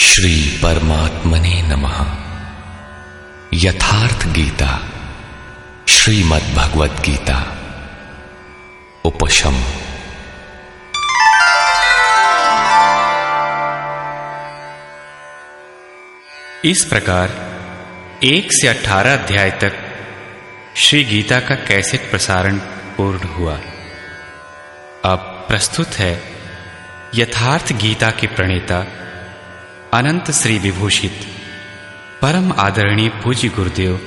श्री परमात्मने नमः। यथार्थ गीता। श्रीमद् भगवत गीता। उपशम। इस प्रकार एक से अठारह अध्याय तक श्री गीता का कैसेट प्रसारण पूर्ण हुआ। प्रस्तुत है यथार्थ गीता के प्रणेता अनंत श्री विभूषित परम आदरणीय पूज्य गुरुदेव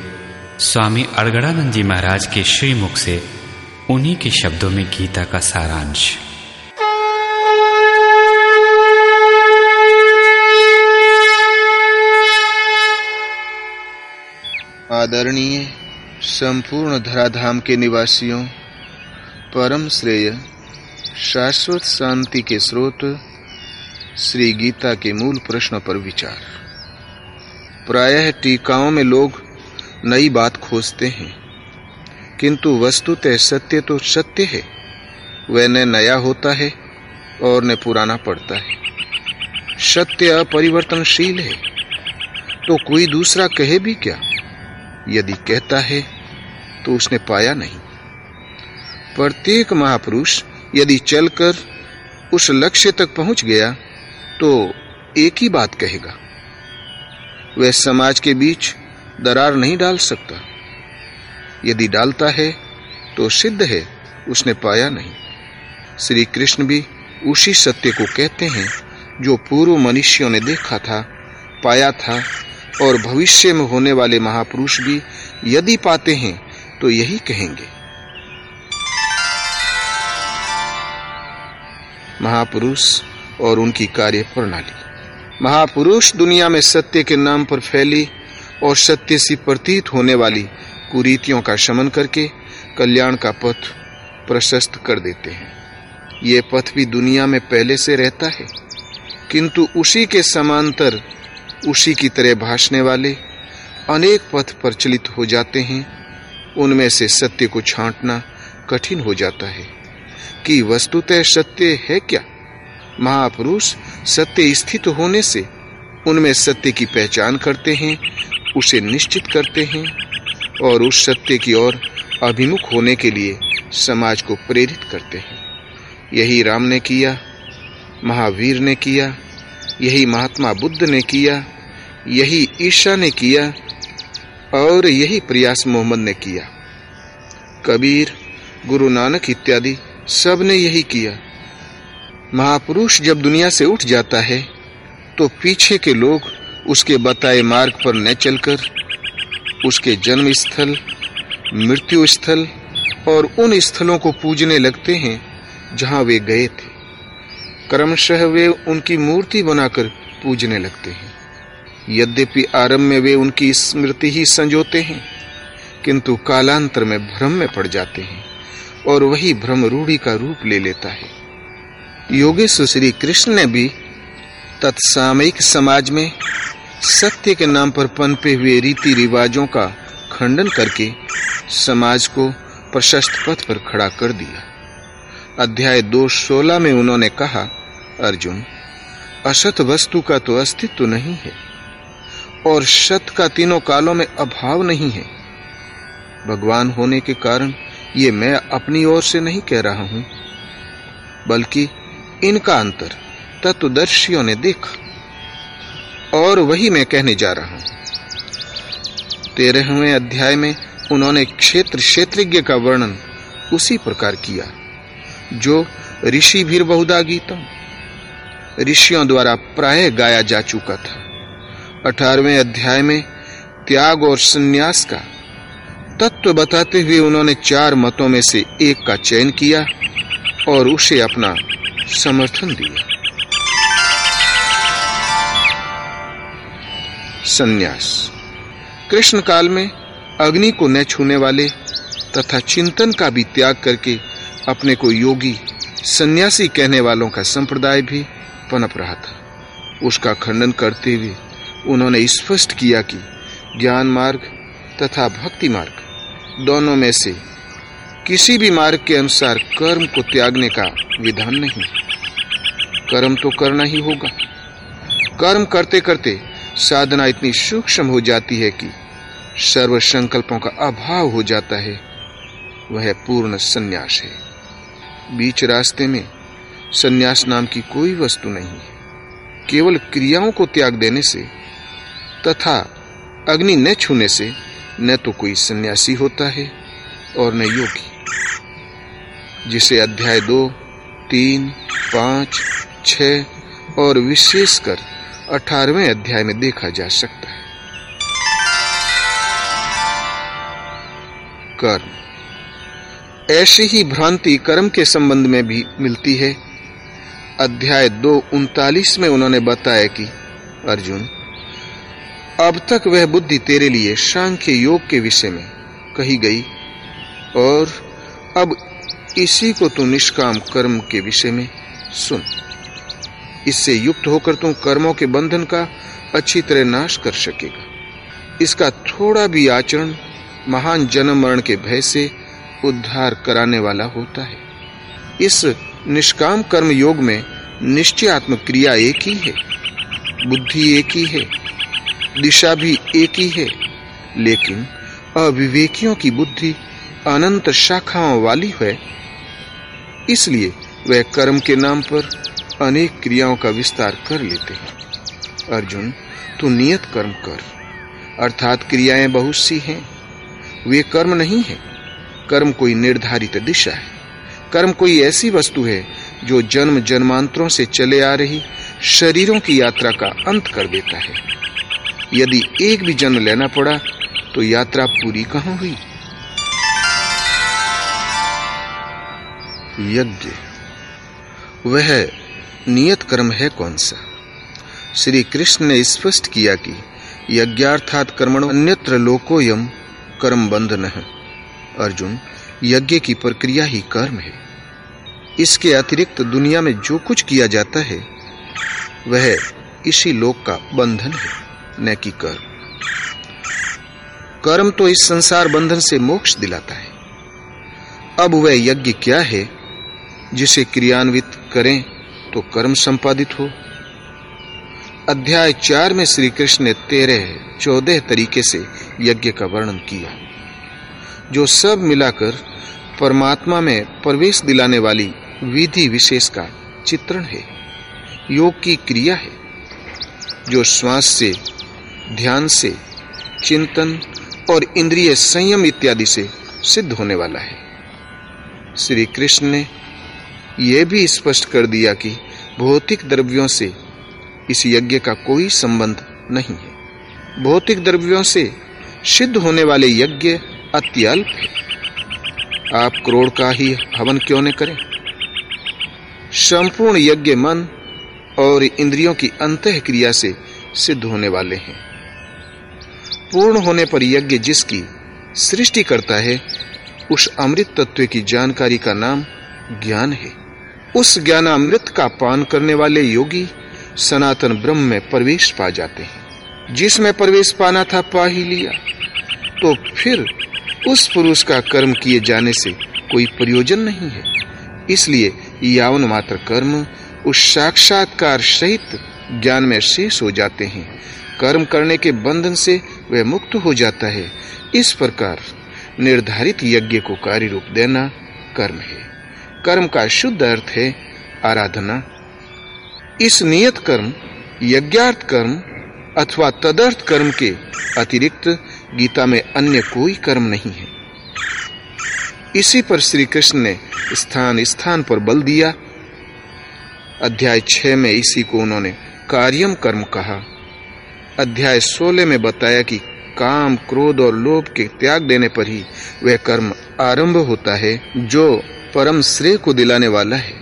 स्वामी अड़गड़ानंद जी महाराज के श्रीमुख से उन्हीं के शब्दों में गीता का सारांश। आदरणीय, संपूर्ण धराधाम के निवासियों, परम श्रेय शाश्वत शांति के स्रोत श्री गीता के मूल प्रश्न पर विचार। प्रायः टीकाओं में लोग नई बात खोजते हैं, किंतु वस्तुतः सत्य तो सत्य है। वह न नया होता है और न पुराना पड़ता है। सत्य अपरिवर्तनशील है तो कोई दूसरा कहे भी क्या? यदि कहता है तो उसने पाया नहीं। प्रत्येक महापुरुष यदि चलकर उस लक्ष्य तक पहुँच गया तो एक ही बात कहेगा। वह समाज के बीच दरार नहीं डाल सकता। यदि डालता है तो सिद्ध है, उसने पाया नहीं। श्री कृष्ण भी उसी सत्य को कहते हैं, जो पूर्व मनुष्यों ने देखा था, पाया था, और भविष्य में होने वाले महापुरुष भी यदि पाते हैं तो यही कहेंगे। महापुरुष और उनकी कार्य प्रणाली। महापुरुष दुनिया में सत्य के नाम पर फैली और सत्य से प्रतीत होने वाली कुरीतियों का शमन करके कल्याण का पथ प्रशस्त कर देते हैं। ये पथ भी दुनिया में पहले से रहता है, किंतु उसी के समांतर, उसी की तरह भाषने वाले अनेक पथ प्रचलित हो जाते हैं। उनमें से सत्य को छांटना कठिन हो जाता है। कि वस्तुतः सत्य है क्या? महापुरुष सत्य स्थित होने से उनमें सत्य की पहचान करते हैं, उसे निश्चित करते हैं, और उस सत्य की ओर अभिमुख होने के लिए समाज को प्रेरित करते हैं। यही राम ने किया, महावीर ने किया, यही महात्मा बुद्ध ने किया, यही ईशा ने किया, और यही प्रयास मोहम्मद ने किया। कबीर, गुरु नानक इत्यादि सबने यही किया। महापुरुष जब दुनिया से उठ जाता है तो पीछे के लोग उसके बताए मार्ग पर न चलकर, उसके जन्म स्थल मृत्यु स्थल और उन स्थलों को पूजने लगते हैं, जहाँ वे गए थे। क्रमशः वे उनकी मूर्ति बनाकर पूजने लगते हैं। यद्यपि आरंभ में वे उनकी स्मृति ही संजोते हैं, किंतु कालांतर में भ्रम में पड़ जाते हैं। और वही भ्रम रूढ़ी का रूप ले लेता है। योगेश श्री कृष्ण ने भी तत्सामयिक समाज में सत्य के नाम पर पनपे हुए रीति रिवाजों का खंडन करके समाज को प्रशस्त पथ पर खड़ा कर दिया। अध्याय दो सोलह में उन्होंने कहा, अर्जुन, असत वस्तु का तो अस्तित्व नहीं है और सत का तीनों कालों में अभाव नहीं है। भगवान होने के कारण ये मैं अपनी ओर से नहीं कह रहा हूँ, बल्कि इनका अंतर तत्वदर्शियों ने देखा, और वही मैं कहने जा रहा हूँ। तेरहवें अध्याय में उन्होंने क्षेत्र क्षेत्रज्ञ का वर्णन उसी प्रकार किया, जो ऋषि भीर बहुधा गीतम ऋषियों द्वारा प्राय गाया जा चुका था। अठारहवें अध्याय में त्याग और संन्यास का तत्व बताते हुए उन्होंने चार मतों में से एक का चयन किया और उसे अपना समर्थन दिया। संन्यास। कृष्ण काल में अग्नि को न छूने वाले तथा चिंतन का भी त्याग करके अपने को योगी, सन्यासी कहने वालों का संप्रदाय भी पनप रहा था। उसका खंडन करते हुए उन्होंने स्पष्ट किया कि ज्ञान मार्ग तथा भक्ति मार्ग दोनों में से किसी भी मार्ग के अनुसार कर्म को त्यागने का विधान नहीं। कर्म तो करना ही होगा। कर्म करते करते साधना इतनी सूक्ष्म हो जाती है कि सर्व संकल्पों का अभाव हो जाता है। वह पूर्ण संन्यास है। बीच रास्ते में संन्यास नाम की कोई वस्तु नहीं है। केवल क्रियाओं को त्याग देने से तथा अग्नि न छूने से न तो कोई सन्यासी होता है और न योगी। जिसे अध्याय दो, तीन, पाँच छ और विशेषकर अठारहवें अध्याय में देखा जा सकता है। कर्म। ऐसी ही भ्रांति कर्म के संबंध में भी मिलती है। अध्याय दो, उनतालीस में उन्होंने बताया कि अर्जुन अब तक वह बुद्धि तेरे लिए सांख्य योग के विषय में कही गई, और अब इसी को तू निष्काम कर्म के विषय में सुन। इससे युक्त होकर तू कर्मों के बंधन का अच्छी तरह नाश कर सकेगा। इसका थोड़ा भी आचरण महान जन्म मरण के भय से उद्धार कराने वाला होता है। इस निष्काम कर्म योग में निश्चयात्मक क्रिया एक ही है, बुद्धि एक ही है दिशा भी एक ही है, लेकिन अविवेकियों की बुद्धि अनंत शाखाओं वाली है। इसलिए वह कर्म के नाम पर अनेक क्रियाओं का विस्तार कर लेते हैं। अर्जुन, तू नियत कर्म कर। अर्थात क्रियाएँ बहुत सी हैं। वे कर्म नहीं है। कर्म कोई निर्धारित दिशा है। कर्म कोई ऐसी वस्तु है जो जन्म जन्मांतरों से चले आ रही शरीरों की यात्रा का अंत कर देता है। यदि एक भी जन्म लेना पड़ा तो यात्रा पूरी कहाँ हुई? यज्ञ। वह नियत कर्म है कौन सा? श्री कृष्ण ने स्पष्ट किया कि यज्ञार्थात कर्मण अन्यत्र लोकोयम कर्म बंधन है अर्जुन, यज्ञ की प्रक्रिया ही कर्म है। इसके अतिरिक्त दुनिया में जो कुछ किया जाता है, वह इसी लोक का बंधन है। न कि कर्म। कर्म तो इस संसार बंधन से मोक्ष दिलाता है। अब वह यज्ञ क्या है, जिसे क्रियान्वित करें तो कर्म संपादित हो। अध्याय चार में श्री कृष्ण ने तेरह, चौदह तरीके से यज्ञ का वर्णन किया। जो सब मिलाकर परमात्मा में प्रवेश दिलाने वाली विधि विशेष का चित्रण है। योग की क्रिया है, जो श्वास से ध्यान से, चिंतन और इंद्रिय संयम इत्यादि से सिद्ध होने वाला है। श्री कृष्ण ने यह भी स्पष्ट कर दिया कि भौतिक द्रव्यों से इस यज्ञ का कोई संबंध नहीं है। भौतिक द्रव्यों से सिद्ध होने वाले यज्ञ अत्यल्प आप करोड़ का ही हवन क्यों न करें? संपूर्ण यज्ञ मन और इंद्रियों की अंत क्रिया से सिद्ध होने वाले हैं। पूर्ण होने पर यज्ञ जिसकी सृष्टि करता है, उस अमृत तत्व की जानकारी का नाम ज्ञान है। उस ज्ञान अमृत का पान करने वाले योगी सनातन ब्रह्म में प्रवेश पा जाते हैं। जिसमें प्रवेश पाना था पा ही लिया। तो फिर उस पुरुष का कर्म किए जाने से कोई प्रयोजन नहीं है। इसलिए यावन मात्र कर्म, उस साक्षात्कार सहित ज्ञान में शेष हो जाते हैं। कर्म करने के बंधन से वह मुक्त हो जाता है। इस प्रकार निर्धारित यज्ञ को कार्य रूप देना कर्म है। कर्म का शुद्ध अर्थ है आराधना। इस नियत कर्म, यज्ञार्थ कर्म अथवा तदर्थ कर्म के अतिरिक्त गीता में अन्य कोई कर्म नहीं है। इसी पर श्री कृष्ण ने स्थान स्थान पर बल दिया। अध्याय छह में इसी को उन्होंने कार्यम कर्म कहा। अध्याय सोलह में बताया कि काम, क्रोध और लोभ के त्याग देने पर ही वह कर्म आरंभ होता है, जो परम श्रेय को दिलाने वाला है।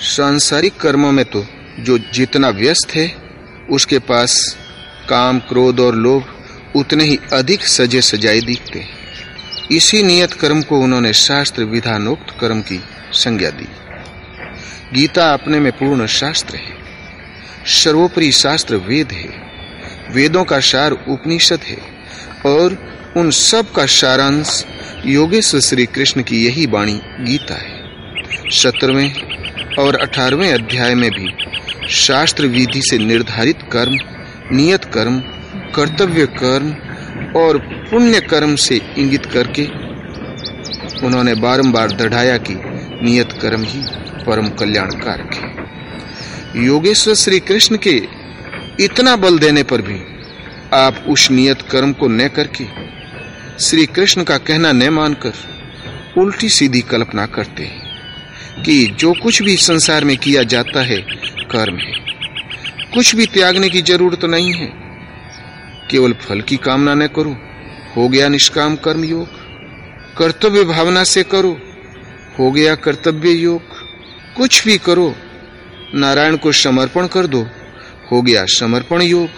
सांसारिक कर्मों में तो जो जितना व्यस्त है, उसके पास काम, क्रोध और लोभ उतने ही अधिक सजे सजाए दिखते हैं। इसी नियत कर्म को उन्होंने शास्त्र विधानोक्त कर्म की संज्ञा दी। गीता अपने में पूर्ण शास्त्र है। सर्वोपरि शास्त्र वेद है। वेदों का सार उपनिषद है और उन सब का सारांश योगेश्वर श्री कृष्ण की यही वाणी गीता है। सत्रहवें और अठारहवें अध्याय में भी शास्त्र विधि से निर्धारित कर्म, नियत कर्म, कर्तव्य कर्म और पुण्य कर्म से इंगित करके उन्होंने बारंबार दृढ़ाया कि नियत कर्म ही परम कल्याणकारक है। योगेश्वर श्री कृष्ण के इतना बल देने पर भी आप उस नियत कर्म को न करके श्री कृष्ण का कहना न मानकर उल्टी सीधी कल्पना करते हैं कि जो कुछ भी संसार में किया जाता है, कर्म है। कुछ भी त्यागने की ज़रूरत नहीं है। केवल फल की कामना न करो। हो गया निष्काम कर्म योग। कर्तव्य भावना से करो। हो गया कर्तव्य योग। कुछ भी करो। नारायण को समर्पण कर दो। हो गया समर्पण योग।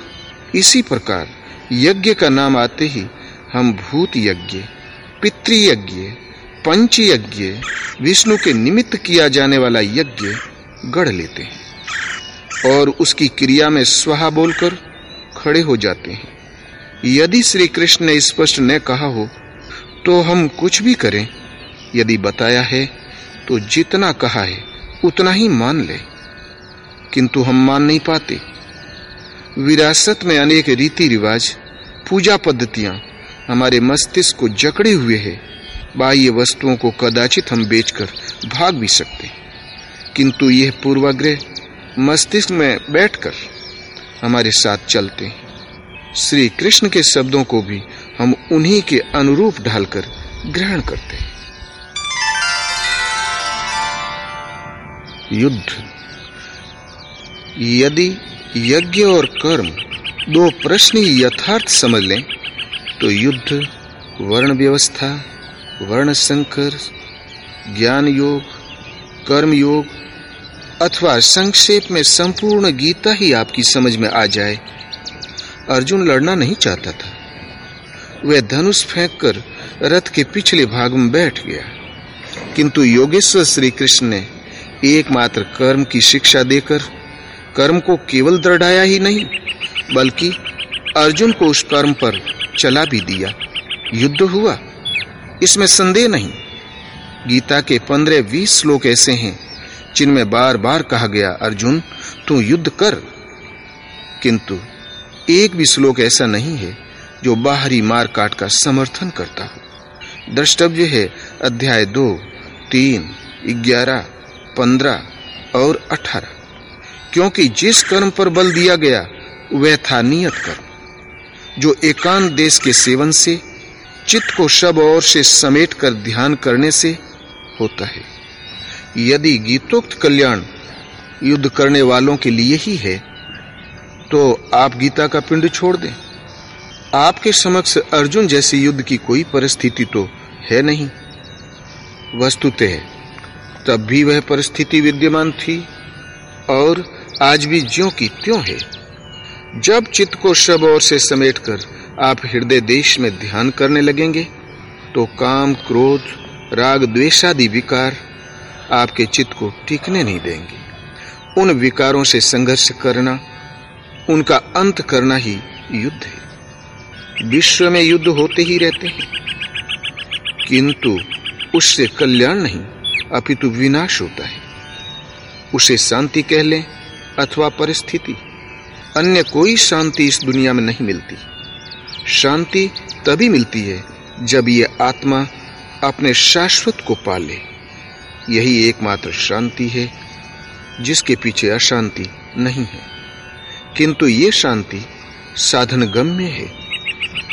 इसी प्रकार यज्ञ का नाम आते ही हम भूत यज्ञ पितृयज्ञ पंच यज्ञ, विष्णु के निमित्त किया जाने वाला यज्ञ गढ़ लेते हैं और उसकी क्रिया में स्वाहा बोलकर खड़े हो जाते हैं। यदि श्री कृष्ण ने स्पष्ट न कहा हो तो हम कुछ भी करें। यदि बताया है तो जितना कहा है, उतना ही मान ले। किंतु हम मान नहीं पाते। विरासत में अनेक रीति रिवाज पूजा पद्धतियाँ हमारे मस्तिष्क को जकड़े हुए हैं। बाह्य वस्तुओं को कदाचित हम बेचकर भाग भी सकते किंतु यह पूर्वाग्रह मस्तिष्क में बैठकर हमारे साथ चलते हैं। श्री कृष्ण के शब्दों को भी हम उन्हीं के अनुरूप ढालकर ग्रहण करते हैं। युद्ध यदि यज्ञ और कर्म दो प्रश्न यथार्थ समझ लें तो युद्ध, वर्ण व्यवस्था, वर्ण संकर, ज्ञान योग, कर्म योग, अथवा संक्षेप में संपूर्ण गीता ही आपकी समझ में आ जाए। अर्जुन लड़ना नहीं चाहता था। वह धनुष फेंककर रथ के पिछले भाग में बैठ गया। किंतु योगेश्वर श्री कृष्ण ने एकमात्र कर्म की शिक्षा देकर कर्म को केवल दृढ़ाया ही नहीं, बल्कि अर्जुन को उस कर्म पर चला भी दिया। युद्ध हुआ। इसमें संदेह नहीं। गीता के पंद्रह बीस श्लोक ऐसे हैं, जिनमें बार बार कहा गया, अर्जुन, तू युद्ध कर। किंतु एक भी श्लोक ऐसा नहीं है, जो बाहरी मार काट का समर्थन करता हो। द्रष्टव्य है अध्याय दो, तीन, ग्यारह, पंद्रह और अठारह। क्योंकि जिस कर्म पर बल दिया गया, वह था नियत कर्म, जो एकांत देश के सेवन से, चित्त को शब और से समेट कर ध्यान करने से होता है। यदि गीतोक्त कल्याण युद्ध करने वालों के लिए ही है तो आप गीता का पिंड छोड़ दें। आपके समक्ष अर्जुन जैसे युद्ध की कोई परिस्थिति तो है नहीं। वस्तुतः तब भी वह परिस्थिति विद्यमान थी और आज भी ज्यो की त्यों है। जब चित्त को शब और से समेटकर आप हृदय देश में ध्यान करने लगेंगे तो काम, क्रोध, राग द्वेषादि विकार आपके चित्त को टिकने नहीं देंगे। उन विकारों से संघर्ष करना, उनका अंत करना ही युद्ध है। विश्व में युद्ध होते ही रहते हैं। किंतु उससे कल्याण नहीं, अपितु विनाश होता है। उसे शांति कह लें अथवा परिस्थिति, अन्य कोई शांति इस दुनिया में नहीं मिलती। शांति तभी मिलती है जब ये आत्मा अपने शाश्वत को पाले। यही एकमात्र शांति है, जिसके पीछे अशांति नहीं है। किंतु ये शांति साधन गम्य है।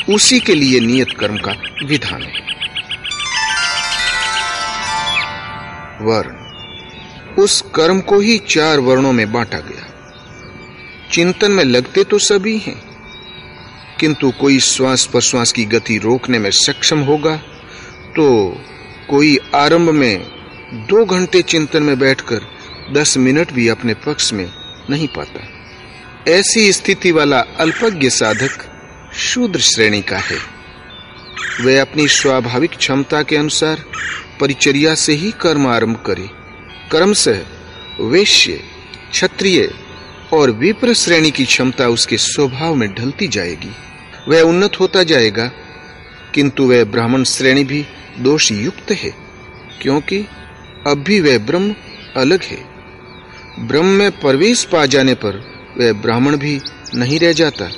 उसी के लिए नियत कर्म का विधान है। वर्ण। उस कर्म को ही चार वर्णों में बांटा गया। चिंतन में लगते तो सभी हैं, किंतु कोई श्वास प्रश्वास की गति रोकने में सक्षम होगा तो कोई आरंभ में दो घंटे चिंतन में बैठकर दस मिनट भी अपने पक्ष में नहीं पाता। ऐसी स्थिति वाला अल्पज्ञ साधक शूद्र श्रेणी का है। वह अपनी स्वाभाविक क्षमता के अनुसार परिचर्या से ही कर्म आरंभ करे। कर्म से, वैश्य, क्षत्रिय और विप्र श्रेणी की क्षमता उसके स्वभाव में ढलती जाएगी। वह उन्नत होता जाएगा, किंतु वह ब्राह्मण श्रेणी भी दोष युक्त है, क्योंकि अब भी वह ब्रह्म अलग है। ब्रह्म में प्रवेश पा जाने पर वह ब्राह्मण भी नहीं रह जाता।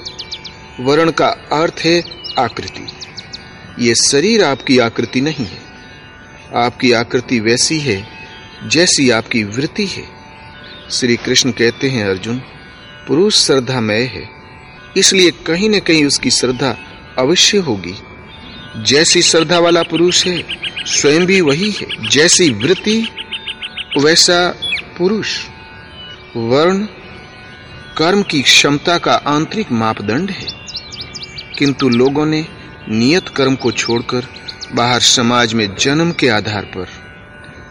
वर्ण का अर्थ है आकृति। ये शरीर आपकी आकृति नहीं है। आपकी आकृति वैसी है जैसी आपकी वृत्ति है। श्री कृष्ण कहते हैं, अर्जुन, पुरुष श्रद्धामय है, इसलिए कहीं न कहीं उसकी श्रद्धा अवश्य होगी। जैसी श्रद्धा वाला पुरुष है, स्वयं भी वही है। जैसी वृत्ति, वैसा पुरुष। वर्ण, कर्म की क्षमता का आंतरिक मापदंड है। किंतु लोगों ने नियत कर्म को छोड़कर बाहर समाज में जन्म के आधार पर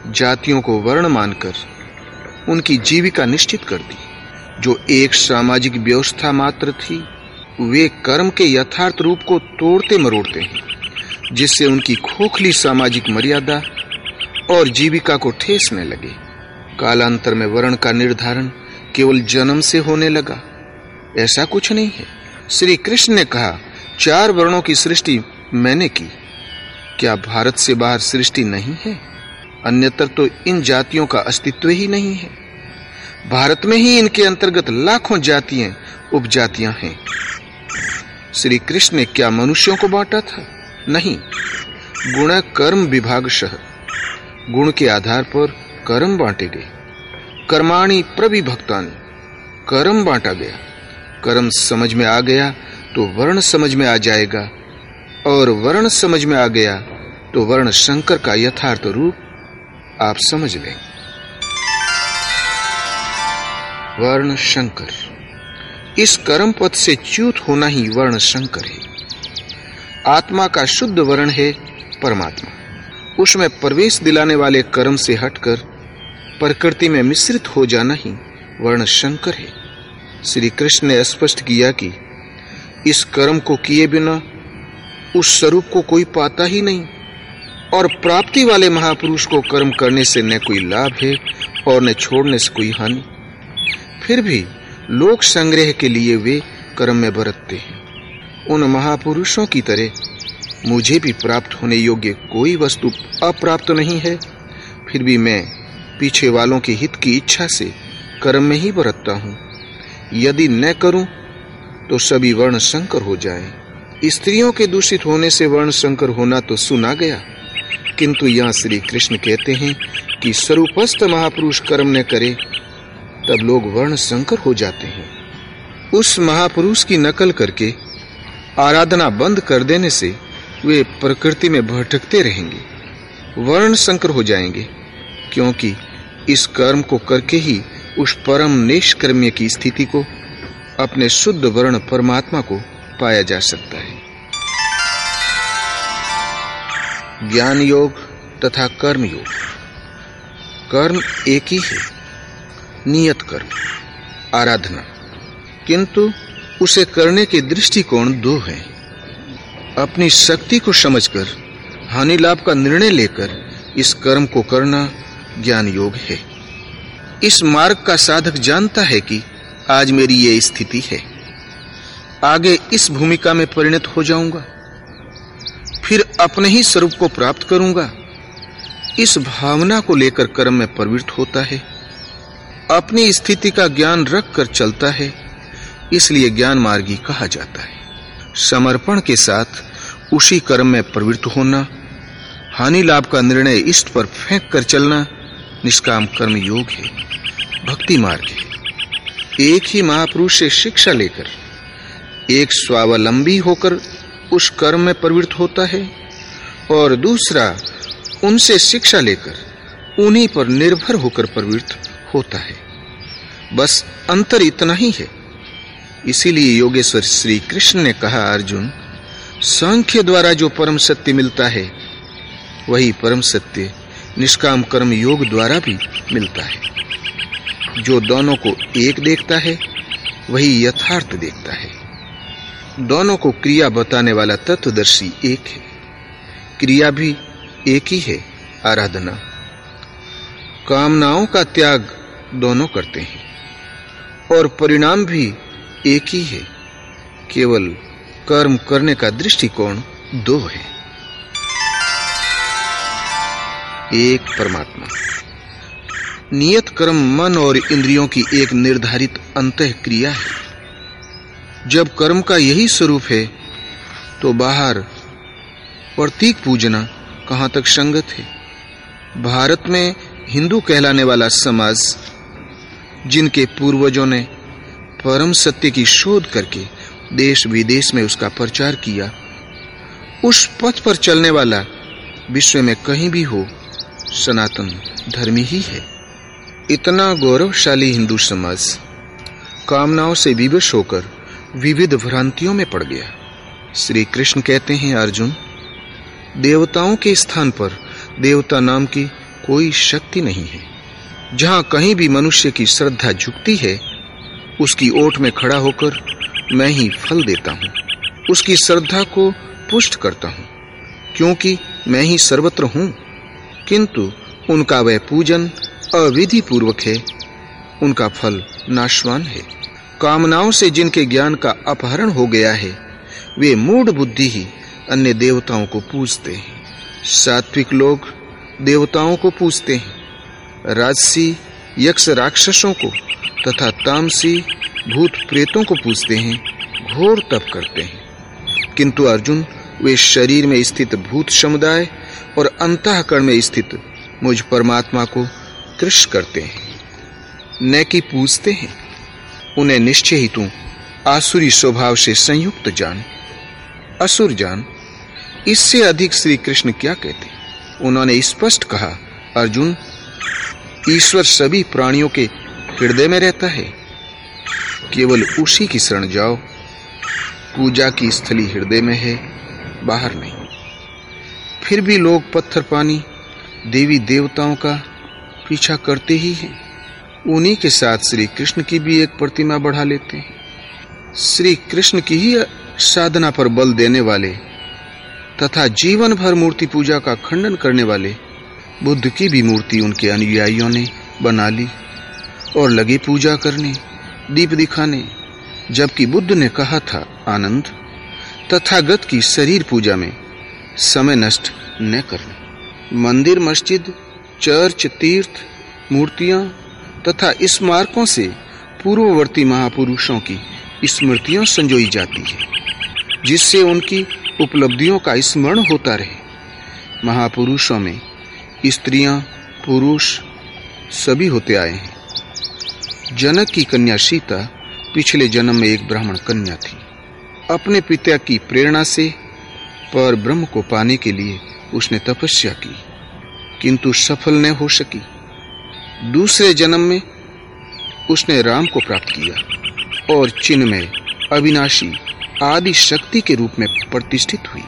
जातियों को वर्ण मानकर उनकी जीविका निश्चित कर दी। जो एक सामाजिक व्यवस्था मात्र थी, वे कर्म के यथार्थ रूप को तोड़ते मरोड़ते हैं, जिससे उनकी खोखली सामाजिक मर्यादा और जीविका को ठेसने लगे। कालांतर में वर्ण का निर्धारण केवल जन्म से होने लगा। ऐसा कुछ नहीं है। श्री कृष्ण ने कहा, चार वर्णों की सृष्टि मैंने की। क्या भारत से बाहर सृष्टि नहीं है? अन्यतर तो इन जातियों का अस्तित्व ही नहीं है। भारत में ही इनके अंतर्गत लाखों जातियाँ, उपजातियाँ हैं। श्री कृष्ण ने क्या मनुष्यों को बांटा था? नहीं। गुण कर्म विभाग शह गुण के आधार पर कर्म बांटे गए। कर्माणी प्रविभक्तानी कर्म बांटा गया। कर्म समझ में आ गया तो वर्ण समझ में आ जाएगा। और वर्ण समझ में आ गया तो वर्ण शंकर का यथार्थ रूप आप समझ लें। वर्ण शंकर। इस कर्म पथ से च्युत होना ही वर्ण शंकर है। आत्मा का शुद्ध वर्ण है परमात्मा। उसमें प्रवेश दिलाने वाले कर्म से हटकर प्रकृति में मिश्रित हो जाना ही वर्ण शंकर है। श्री कृष्ण ने स्पष्ट किया कि इस कर्म को किए बिना उस स्वरूप को कोई पाता ही नहीं। और प्राप्ति वाले महापुरुष को कर्म करने से न कोई लाभ है और न छोड़ने से कोई हानि। फिर भी लोक संग्रह के लिए वे कर्म में बरतते हैं। उन महापुरुषों की तरह मुझे भी प्राप्त होने योग्य कोई वस्तु अप्राप्त नहीं है। फिर भी मैं पीछे वालों के हित की इच्छा से कर्म में ही बरतता हूँ। यदि न करूँ तो सभी वर्ण संकर हो जाए। स्त्रियों के दूषित होने से वर्ण संकर होना तो सुना गया। किंतु यहाँ श्री कृष्ण कहते हैं कि स्वरूपस्थ महापुरुष कर्म न करे, तब लोग वर्ण संकर हो जाते हैं। उस महापुरुष की नकल करके आराधना बंद कर देने से वे प्रकृति में भटकते रहेंगे वर्ण संकर हो जाएँगे, क्योंकि इस कर्म को करके ही उस परम निष्कर्म्य की स्थिति को, अपने शुद्ध वर्ण परमात्मा को पाया जा सकता है। ज्ञान योग तथा कर्म योग कर्म एक ही है। नियत कर्म, आराधना। किंतु उसे करने के दृष्टिकोण दो हैं। अपनी शक्ति को समझकर हानि लाभ का निर्णय लेकर इस कर्म को करना ज्ञान योग है। इस मार्ग का साधक जानता है कि आज मेरी ये स्थिति है। आगे इस भूमिका में परिणत हो जाऊँगा। फिर अपने ही स्वरूप को प्राप्त करूँगा। इस भावना को लेकर कर्म में प्रवृत्त होता है। अपनी स्थिति का ज्ञान रख कर चलता है। इसलिए ज्ञान मार्गी कहा जाता है। समर्पण के साथ उसी कर्म में प्रवृत्त होना, हानि लाभ का निर्णय इष्ट पर फेंक कर चलना निष्काम कर्म योग है, भक्ति मार्ग है। एक ही महापुरुष से शिक्षा लेकर, एक स्वावलंबी होकर उस कर्म में प्रवृत्त होता है और दूसरा, उनसे शिक्षा लेकर उन्हीं पर निर्भर होकर प्रवृत्त होता है। बस अंतर इतना ही है। इसीलिए योगेश्वर श्री कृष्ण ने कहा, अर्जुन, सांख्य द्वारा जो परम सत्य मिलता है, वही परम सत्य निष्काम कर्म योग द्वारा भी मिलता है। जो दोनों को एक देखता है, वही यथार्थ देखता है। दोनों को क्रिया बताने वाला तत्वदर्शी एक है। क्रिया भी एक ही है, आराधना। कामनाओं का त्याग दोनों करते हैं, और परिणाम भी एक ही है। केवल कर्म करने का दृष्टिकोण दो है। एक परमात्मा। नियत कर्म मन और इंद्रियों की एक निर्धारित अंत क्रिया है। जब कर्म का यही स्वरूप है तो बाहर प्रतीक पूजना कहाँ तक संगत है? भारत में हिंदू कहलाने वाला समाज, जिनके पूर्वजों ने परम सत्य की शोध करके देश विदेश में उसका प्रचार किया, उस पथ पर चलने वाला विश्व में कहीं भी हो, सनातन धर्मी ही है। इतना गौरवशाली हिंदू समाज, कामनाओं से विवश होकर विविध भ्रांतियों में पड़ गया। श्री कृष्ण कहते हैं, अर्जुन, देवताओं के स्थान पर देवता नाम की कोई शक्ति नहीं है। जहाँ कहीं भी मनुष्य की श्रद्धा झुकती है, उसकी ओट में खड़ा होकर मैं ही फल देता हूँ। उसकी श्रद्धा को पुष्ट करता हूँ, क्योंकि मैं ही सर्वत्र हूँ। किंतु उनका वह पूजन अविधि पूर्वक है, उनका फल नाशवान है। कामनाओं से जिनके ज्ञान का अपहरण हो गया है, वे मूढ़ बुद्धि ही अन्य देवताओं को पूजते हैं। सात्विक लोग देवताओं को पूजते हैं। राजसी, यक्ष राक्षसों को तथा तामसी, भूत प्रेतों को पूजते हैं, घोर तप करते हैं। किंतु अर्जुन, वे शरीर में स्थित भूत समुदाय और अंतःकरण में स्थित मुझ परमात्मा को कृष करते हैं। न कि पूजते हैं। उन्हें निश्चय ही तू, आसुरी स्वभाव से संयुक्त जान। असुर जान, इससे अधिक श्री कृष्ण क्या कहते? उन्होंने स्पष्ट कहा, अर्जुन, ईश्वर सभी प्राणियों के हृदय में रहता है। केवल उसी की शरण जाओ, पूजा की स्थली हृदय में है, बाहर नहीं। फिर भी लोग पत्थर पानी देवी देवताओं का पीछा करते ही हैं। उन्हीं के साथ श्री कृष्ण की भी एक प्रतिमा बढ़ा लेते हैं। श्री कृष्ण की ही साधना पर बल देने वाले तथा जीवन भर मूर्ति पूजा का खंडन करने वाले बुद्ध की भी मूर्ति उनके अनुयायियों ने बना ली और लगे पूजा करने, दीप दिखाने, जबकि बुद्ध ने कहा था, आनंद, तथागत की शरीर पूजा में समय नष्ट न करना। मंदिर, मस्जिद, चर्च, तीर्थ, मूर्तियाँ तथा स्मारकों से पूर्ववर्ती महापुरुषों की स्मृतियों संजोई जाती है, जिससे उनकी उपलब्धियों का स्मरण होता रहे। महापुरुषों में स्त्रियाँ, पुरुष सभी होते आए हैं। जनक की कन्या सीता पिछले जन्म में एक ब्राह्मण कन्या थी। अपने पिता की प्रेरणा से पर ब्रह्म को पाने के लिए उसने तपस्या की, किंतु सफल न हो सकी। दूसरे जन्म में उसने राम को प्राप्त किया और चिन्ह में अविनाशी आदि शक्ति के रूप में प्रतिष्ठित हुई।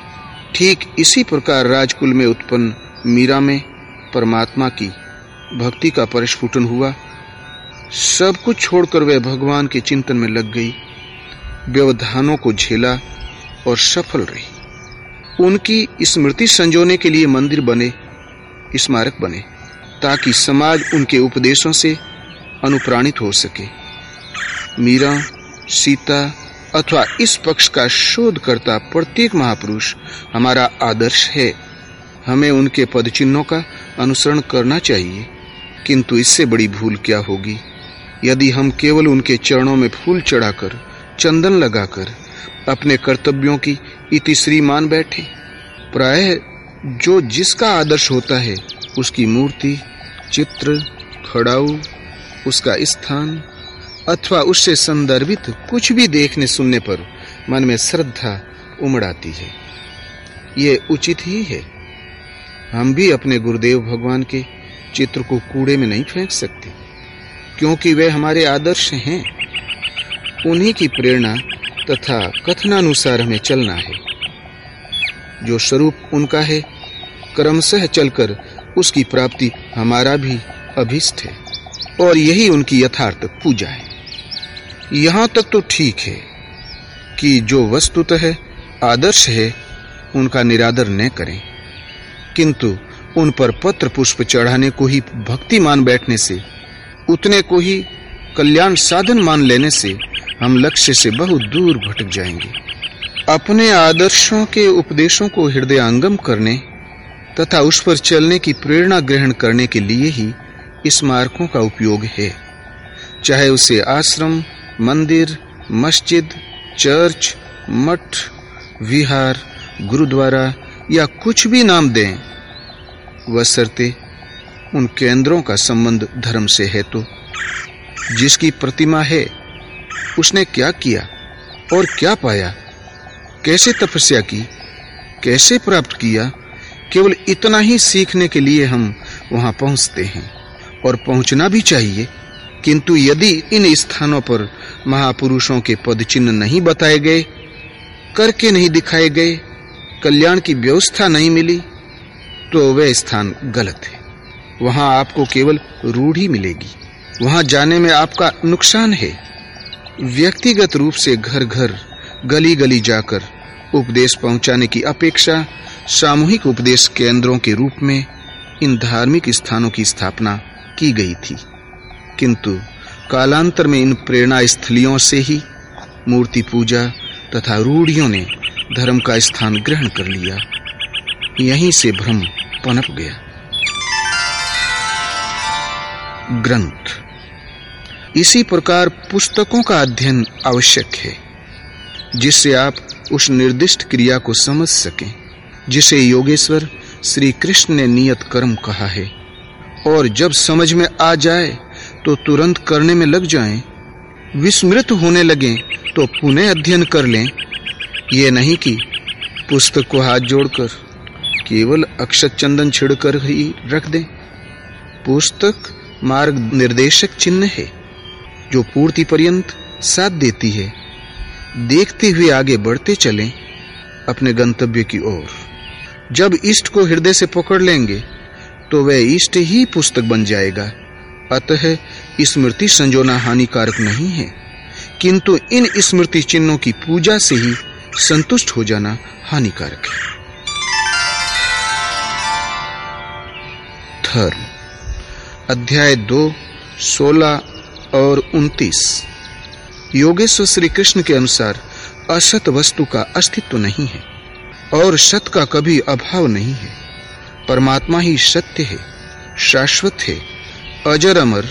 ठीक इसी प्रकार राजकुल में उत्पन्न मीरा में परमात्मा की भक्ति का परिस्फुटन हुआ। सब कुछ छोड़कर वह भगवान के चिंतन में लग गई। व्यवधानों को झेला और सफल रही। उनकी स्मृति संजोने के लिए मंदिर बने, स्मारक बने। ताकि समाज उनके उपदेशों से अनुप्राणित हो सके। मीरा, सीता अथवा इस पक्ष का शोध करता प्रत्येक महापुरुष हमारा आदर्श है। हमें उनके पद चिन्हों का अनुसरण करना चाहिए। किंतु इससे बड़ी भूल क्या होगी? यदि हम केवल उनके चरणों में फूल चढ़ाकर, चंदन लगाकर, अपने कर्तव्यों की इतिश्री मान बैठे, प्राय जो जिसका आदर्श होता है उसकी मूर्ति, चित्र, खड़ाऊ, उसका स्थान, अथवा उससे संदर्भित कुछ भी देखने सुनने पर मन में श्रद्धा उमड़ आती है। ये उचित ही है। हम भी अपने गुरुदेव भगवान के चित्र को कूड़े में नहीं फेंक सकते, क्योंकि वे हमारे आदर्श हैं। उन्हीं की प्रेरणा तथा कथनानुसार हमें चलना है। जो स्वरूप उनका है, क्रमशः चलकर उसकी प्राप्ति हमारा भी अभिष्ट है, और यही उनकी यथार्थ पूजा है। यहाँ तक तो ठीक है कि जो वस्तुतः आदर्श है, उनका निरादर न करें। किंतु उन पर पत्र पुष्प चढ़ाने को ही भक्ति मान बैठने से, उतने को ही कल्याण साधन मान लेने से हम लक्ष्य से बहुत दूर भटक जाएँगे। अपने आदर्शों के उपदेशों को हृदयंगम करने तथा उस पर चलने की प्रेरणा ग्रहण करने के लिए ही स्मारकों का उपयोग है। चाहे उसे आश्रम, मंदिर, मस्जिद, चर्च, मठ, विहार, गुरुद्वारा या कुछ भी नाम दें वसरते उन केंद्रों का संबंध धर्म से है तो। जिसकी प्रतिमा है, उसने क्या किया और क्या पाया, कैसे तपस्या की, कैसे प्राप्त किया केवल इतना ही सीखने के लिए हम वहाँ पहुँचते हैं। और पहुँचना भी चाहिए, किंतु यदि इन स्थानों पर महापुरुषों के पद चिन्ह नहीं बताए गए, करके नहीं दिखाए गए, कल्याण की व्यवस्था नहीं मिली तो वह स्थान गलत है। वहाँ आपको केवल रूढ़ी मिलेगी। वहाँ जाने में आपका नुकसान है। व्यक्तिगत रूप से घर घर गली गली जाकर उपदेश पहुँचाने की अपेक्षा सामूहिक उपदेश केंद्रों के रूप में इन धार्मिक स्थानों की स्थापना की गई थी। किंतु कालांतर में इन प्रेरणा स्थलियों से ही मूर्ति पूजा तथा रूढ़ियों ने धर्म का स्थान ग्रहण कर लिया। यहीं से भ्रम पनप गया। ग्रंथ। इसी प्रकार पुस्तकों का अध्ययन आवश्यक है, जिससे आप उस निर्दिष्ट क्रिया को समझ सकें। जिसे योगेश्वर श्री कृष्ण ने नियत कर्म कहा है। और जब समझ में आ जाए तो तुरंत करने में लग जाएँ, विस्मृत होने लगे तो पुनः अध्ययन कर लें। ये नहीं कि पुस्तक को हाथ जोड़कर केवल अक्षत चंदन छिड़कर ही रख दें। पुस्तक मार्ग निर्देशक चिन्ह है जो पूर्ति पर्यंत साथ देती है। देखते हुए आगे बढ़ते चलें अपने गंतव्य की ओर। जब इष्ट को हृदय से पकड़ लेंगे तो वह इष्ट ही पुस्तक बन जाएगा। अतः स्मृति संजोना हानिकारक नहीं है। किंतु इन स्मृति चिन्हों की पूजा से ही संतुष्ट हो जाना हानिकारक है। धर्म, अध्याय दो, सोलह और उन्तीस। योगेश्वर श्री कृष्ण के अनुसार असत वस्तु का अस्तित्व नहीं है। और सत का कभी अभाव नहीं है। परमात्मा ही सत्य है, शाश्वत है अजर अमर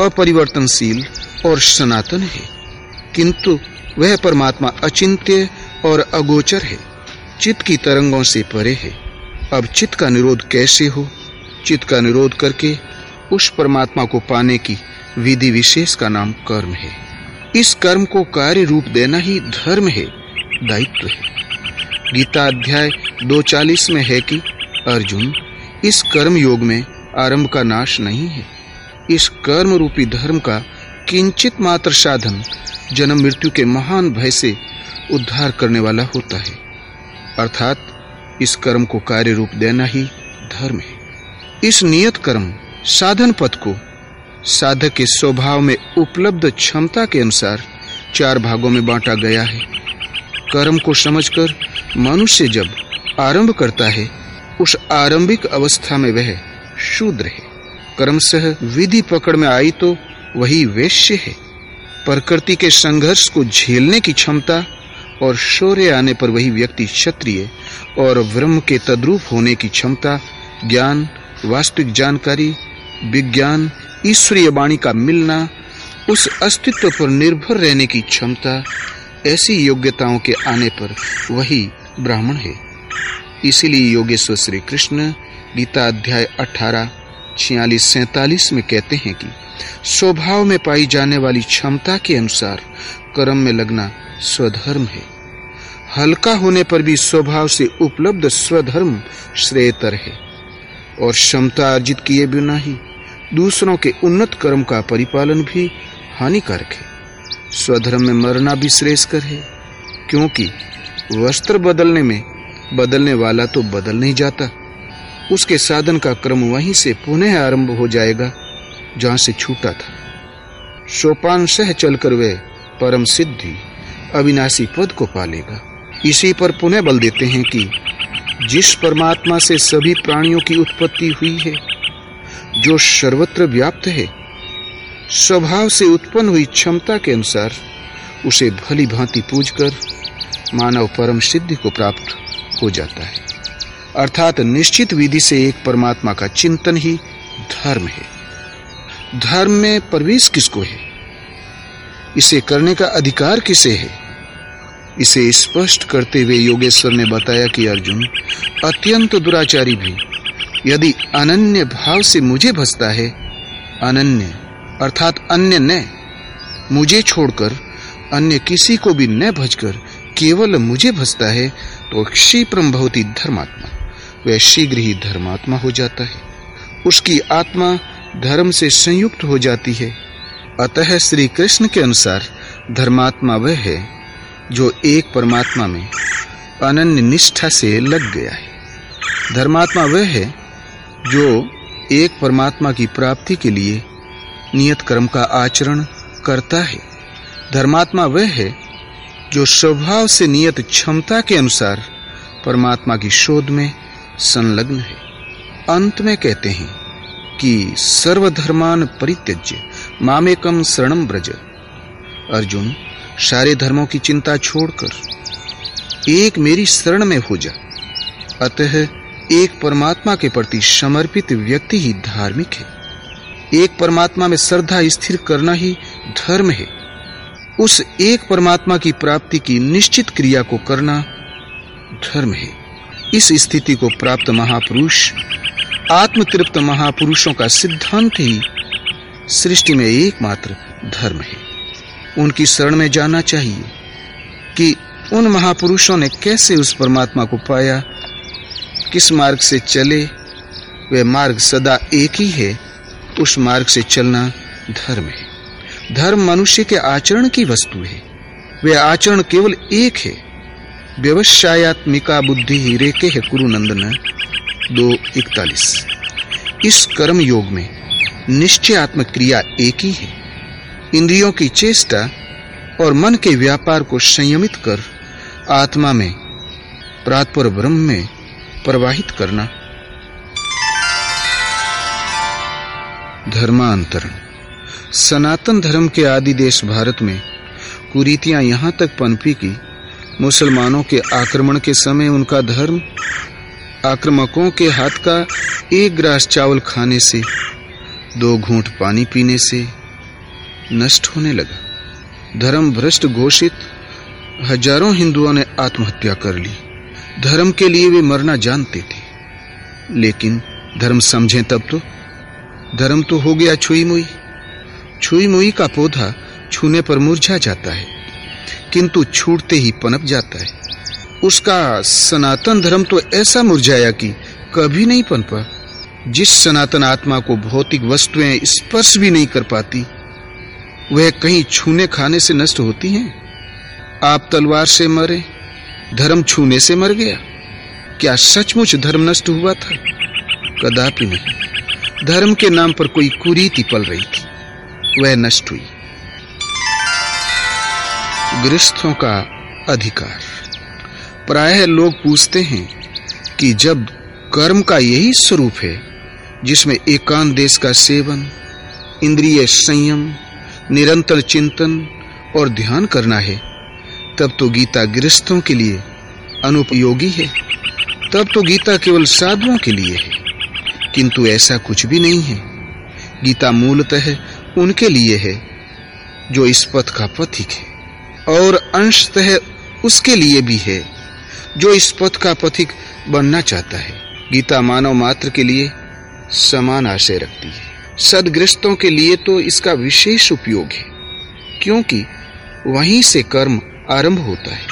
अपरिवर्तनशील और सनातन है। किंतु वह परमात्मा अचिंत्य और अगोचर है, चित्त की तरंगों से परे है। अब चित्त का निरोध कैसे हो? चित्त का निरोध करके उस परमात्मा को पाने की विधि विशेष का नाम कर्म है। इस कर्म को कार्य रूप देना ही धर्म है, दायित्व है। गीता अध्याय दो चालीस में है कि, अर्जुन, इस कर्म योग में आरंभ का नाश नहीं है। इस कर्म रूपी धर्म का किंचित मात्र साधन जन्म मृत्यु के महान भय से उद्धार करने वाला होता है। अर्थात, इस कर्म को कार्य रूप देना ही धर्म है। इस नियत कर्म, साधन पथ को साधक के स्वभाव में उपलब्ध क्षमता के अनुसार चार भागों में बांटा गया है। कर्म को समझकर मनुष्य जब आरंभ करता है, उस आरंभिक अवस्था में वह शूद्र है। कर्म सह विधि पकड़ में आई तो वही वैश्य है। प्रकृति के संघर्ष को झेलने की क्षमता और शौर्य आने पर वही व्यक्ति क्षत्रिय और ब्रह्म के तद्रूप होने की क्षमता, ज्ञान, वास्तविक जानकारी, विज्ञान, ईश्वरीय वाणी का मिलना, उस अस्तित्व पर निर्भर रहने की क्षमता ऐसी योग्यताओं के आने पर वही ब्राह्मण है। इसीलिए योगेश्वर श्री कृष्ण गीता अध्याय 18 छियालीस, सैतालीस में कहते हैं कि स्वभाव में पाई जाने वाली क्षमता के अनुसार कर्म में लगना स्वधर्म है। हल्का होने पर भी स्वभाव से उपलब्ध स्वधर्म श्रेयतर है। और क्षमता अर्जित किए बिना ही दूसरों के उन्नत कर्म का परिपालन भी हानिकारक है। स्वधर्म में मरना भी श्रेष्ठकर है, क्योंकि वस्त्र बदलने में बदलने वाला तो बदल नहीं जाता। उसके साधन का क्रम वहीं से पुनः आरंभ हो जाएगा, जहाँ से छूटा था। सोपान सह चलकर वे परम सिद्धि, अविनाशी पद को पालेगा इसी पर पुनः बल देते हैं कि जिस परमात्मा से सभी प्राणियों की उत्पत्ति हुई है, जो सर्वत्र व्याप्त है स्वभाव से उत्पन्न हुई क्षमता के अनुसार उसे भली भांति पूजकर मानव परम सिद्धि को प्राप्त हो जाता है। अर्थात निश्चित विधि से एक परमात्मा का चिंतन ही धर्म है। धर्म में प्रवेश किसको है? इसे करने का अधिकार किसे है? इसे स्पष्ट करते हुए योगेश्वर ने बताया कि अर्जुन, अत्यंत दुराचारी भी, यदि अनन्य भाव से मुझे भसता है, अनन्य अर्थात अन्य न, मुझे छोड़कर अन्य किसी को भी न भजकर केवल मुझे भजता है तो क्षिप्रम भवती धर्मात्मा। वह शीघ्र ही धर्मात्मा हो जाता है। उसकी आत्मा धर्म से संयुक्त हो जाती है। अतः श्री कृष्ण के अनुसार धर्मात्मा वह है, जो एक परमात्मा में अनन्य निष्ठा से लग गया है। धर्मात्मा वह है, जो एक परमात्मा की प्राप्ति के लिए नियत कर्म का आचरण करता है। धर्मात्मा वह है जो स्वभाव से नियत क्षमता के अनुसार परमात्मा की शोध में संलग्न है। अंत में कहते हैं कि सर्वधर्मान परित्यज्य मामेकम शरणम ब्रज अर्जुन सारे धर्मों की चिंता छोड़कर एक मेरी शरण में हो जा। अतः एक परमात्मा के प्रति समर्पित व्यक्ति ही धार्मिक है। एक परमात्मा में श्रद्धा स्थिर करना ही धर्म है। उस एक परमात्मा की प्राप्ति की निश्चित क्रिया को करना धर्म है। इस स्थिति को प्राप्त महापुरुष, आत्मतृप्त महापुरुषों का सिद्धांत ही सृष्टि में एकमात्र धर्म है। उनकी शरण में जाना चाहिए कि उन महापुरुषों ने कैसे उस परमात्मा को पाया, किस मार्ग से चले वह मार्ग सदा एक ही है उस मार्ग से चलना धर्म है। धर्म मनुष्य के आचरण की वस्तु है। वह आचरण केवल एक है। व्यवसायत्मिका बुद्धि ही रेके है कुरुनंदन दो इकतालीस। इस कर्म योग में निश्चयात्मक क्रिया एक ही है। इंद्रियों की चेष्टा और मन के व्यापार को संयमित कर आत्मा में प्रातपर ब्रह्म में प्रवाहित करना धर्मांतरण। सनातन धर्म के आदि देश भारत में कुरीतियाँ यहाँ तक पनपी की मुसलमानों के आक्रमण के समय उनका धर्म, आक्रमकों के हाथ का एक ग्रास चावल खाने से, दो घूंट पानी पीने से नष्ट होने लगा। धर्म भ्रष्ट घोषित, हज़ारों हिंदुओं ने आत्महत्या कर ली। धर्म के लिए वे मरना जानते थे। लेकिन धर्म समझे तब तो धर्म तो हो गया छुई मुई छुई मुई का पौधा छूने पर मुरझा जाता है, किंतु छूटते ही पनप जाता है। उसका सनातन धर्म तो ऐसा मुरझाया कि कभी नहीं पनपा। जिस सनातन आत्मा को भौतिक वस्तुएँ स्पर्श भी नहीं कर पाती, वह कहीं छूने खाने से नष्ट होती हैं? आप तलवार से मरे, धर्म छूने से मर गया। क्या सचमुच धर्म नष्ट हुआ था? कदापि नहीं। धर्म के नाम पर कोई कुरीति पल रही थी। वह नष्ट हुई। गृहस्थों का अधिकार। प्रायः लोग पूछते हैं कि जब कर्म का यही स्वरूप है, जिसमें एकांत देश का सेवन, इंद्रिय संयम, निरंतर चिंतन और ध्यान करना है, तब तो गीता गृहस्थों के लिए अनुपयोगी है। तब तो गीता केवल साधुओं के लिए है। किंतु ऐसा कुछ भी नहीं है। गीता मूलतः उनके लिए है, जो इस पथ का पथिक है, और अंशतः उसके लिए भी है, जो इस पथ का पथिक बनना चाहता है। गीता मानव मात्र के लिए समान आशय रखती है। सदग्रस्तों के लिए तो इसका विशेष उपयोग है, क्योंकि वहीं से कर्म आरंभ होता है।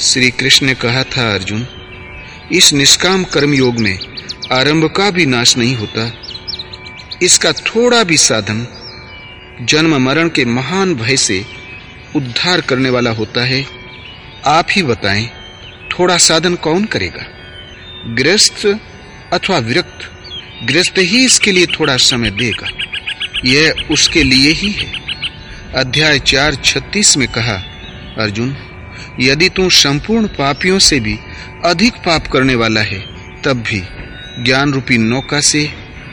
श्री कृष्ण ने कहा था, अर्जुन, इस निष्काम कर्म योग में आरंभ का भी नाश नहीं होता। इसका थोड़ा भी साधन जन्म मरण के महान भय से उद्धार करने वाला होता है। आप ही बताएँ, थोड़ा साधन कौन करेगा? गृहस्थ अथवा विरक्त? गृहस्थ ही इसके लिए थोड़ा समय देगा। यह उसके लिए ही है। अध्याय चार, छत्तीस में कहा, अर्जुन, यदि तू संपूर्ण पापियों से भी अधिक पाप करने वाला है, तब भी ज्ञान रूपी नौका से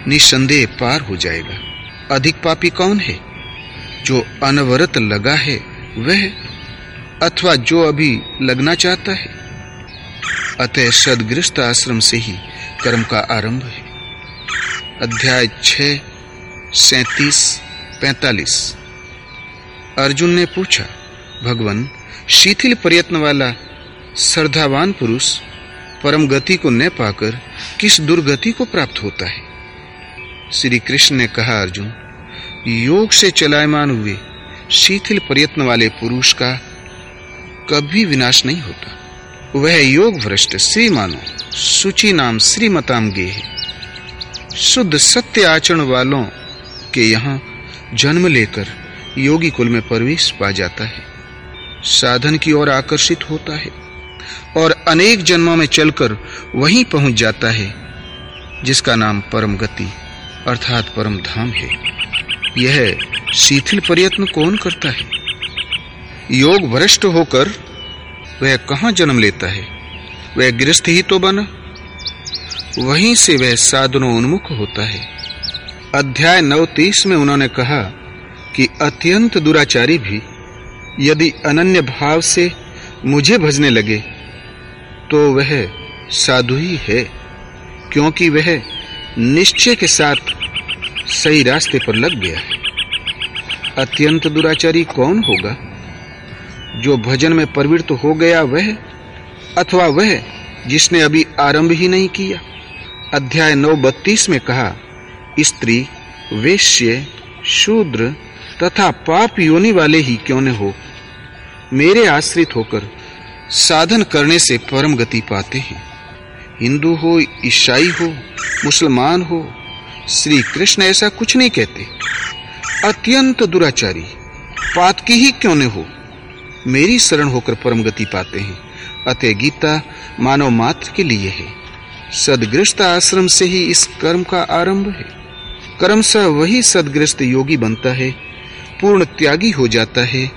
निसंदेह पार हो जाएगा। अधिक पापी कौन है? जो अनवरत लगा है, वह अथवा जो अभी लगना चाहता है। अतः सदगृहस्थ आश्रम से ही कर्म का आरंभ है। अध्याय छ, सैतीस, पैतालीस। अर्जुन ने पूछा, भगवान, शिथिल प्रयत्न वाला, श्रद्धावान पुरुष परम गति को न पाकर किस दुर्गति को प्राप्त होता है? श्री कृष्ण ने कहा, अर्जुन, योग से चलायमान हुए शिथिल प्रयत्न वाले पुरुष का कभी विनाश नहीं होता। वह योग भ्रष्ट श्री मानो सुचि नाम श्रीमताम गे है। शुद्ध सत्य आचरण वालों के यहाँ जन्म लेकर योगी कुल में प्रवेश पा जाता है। साधन की ओर आकर्षित होता है। और अनेक जन्मों में चलकर वहीं पहुँच जाता है, जिसका नाम परम गति अर्थात परम धाम है। यह शिथिल प्रयत्न कौन करता है? योग भ्रष्ट होकर वह कहाँ जन्म लेता है? वह गृहस्थ ही तो बना। वहीं से वह साधनों उन्मुख होता है। अध्याय नौ तीस में उन्होंने कहा कि अत्यंत दुराचारी भी यदि अनन्य भाव से मुझे भजने लगे तो वह साधु ही है, क्योंकि वह निश्चय के साथ सही रास्ते पर लग गया है। अत्यंत दुराचारी कौन होगा? जो भजन में प्रवृत्त हो गया वह, अथवा वह जिसने अभी आरंभ ही नहीं किया? अध्याय नौ बत्तीस में कहा, स्त्री, वेश्य, शूद्र तथा पाप योनि वाले ही क्यों न हो? मेरे आश्रित होकर साधन करने से परम गति पाते हैं। हिंदू हो, ईसाई हो, मुसलमान हो श्री कृष्ण ऐसा कुछ नहीं कहते। अत्यंत दुराचारी पात की ही क्यों न हो? मेरी शरण होकर परम गति पाते हैं। अतः गीता मानव मात्र के लिए है। सदग्रस्त आश्रम से ही इस कर्म का आरंभ है। कर्म से वही सदग्रस्त योगी बनता है, पूर्ण त्यागी हो जाता है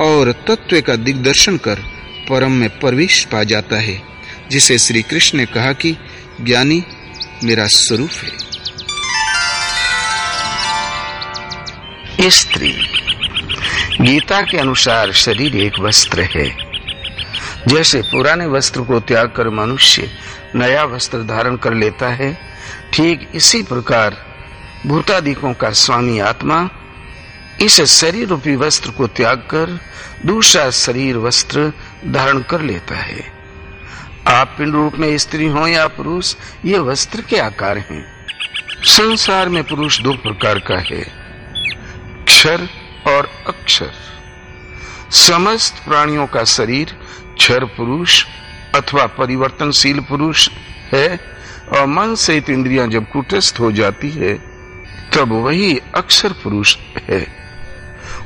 और तत्व का दिग्दर्शन कर परम में प्रवेश पा जाता है, जिसे श्री कृष्ण ने कहा कि, ज्ञानी मेरा स्वरूप है। स्त्री, गीता के अनुसार शरीर एक वस्त्र है। जैसे पुराने वस्त्र को त्याग कर मनुष्य नया वस्त्र धारण कर लेता है, ठीक इसी प्रकार भूतादिकों का स्वामी आत्मा इस शरीर रूपी वस्त्र को त्याग कर दूसरा शरीर वस्त्र धारण कर लेता है। आप पिंड रूप में स्त्री हो या पुरुष, ये वस्त्र के आकार हैं। संसार में पुरुष दो प्रकार का है। क्षर और अक्षर। समस्त प्राणियों का शरीर क्षर पुरुष अथवा परिवर्तनशील पुरुष है और मन से इंद्रियाँ जब कुटस्थ हो जाती है, तब वही अक्षर पुरुष है।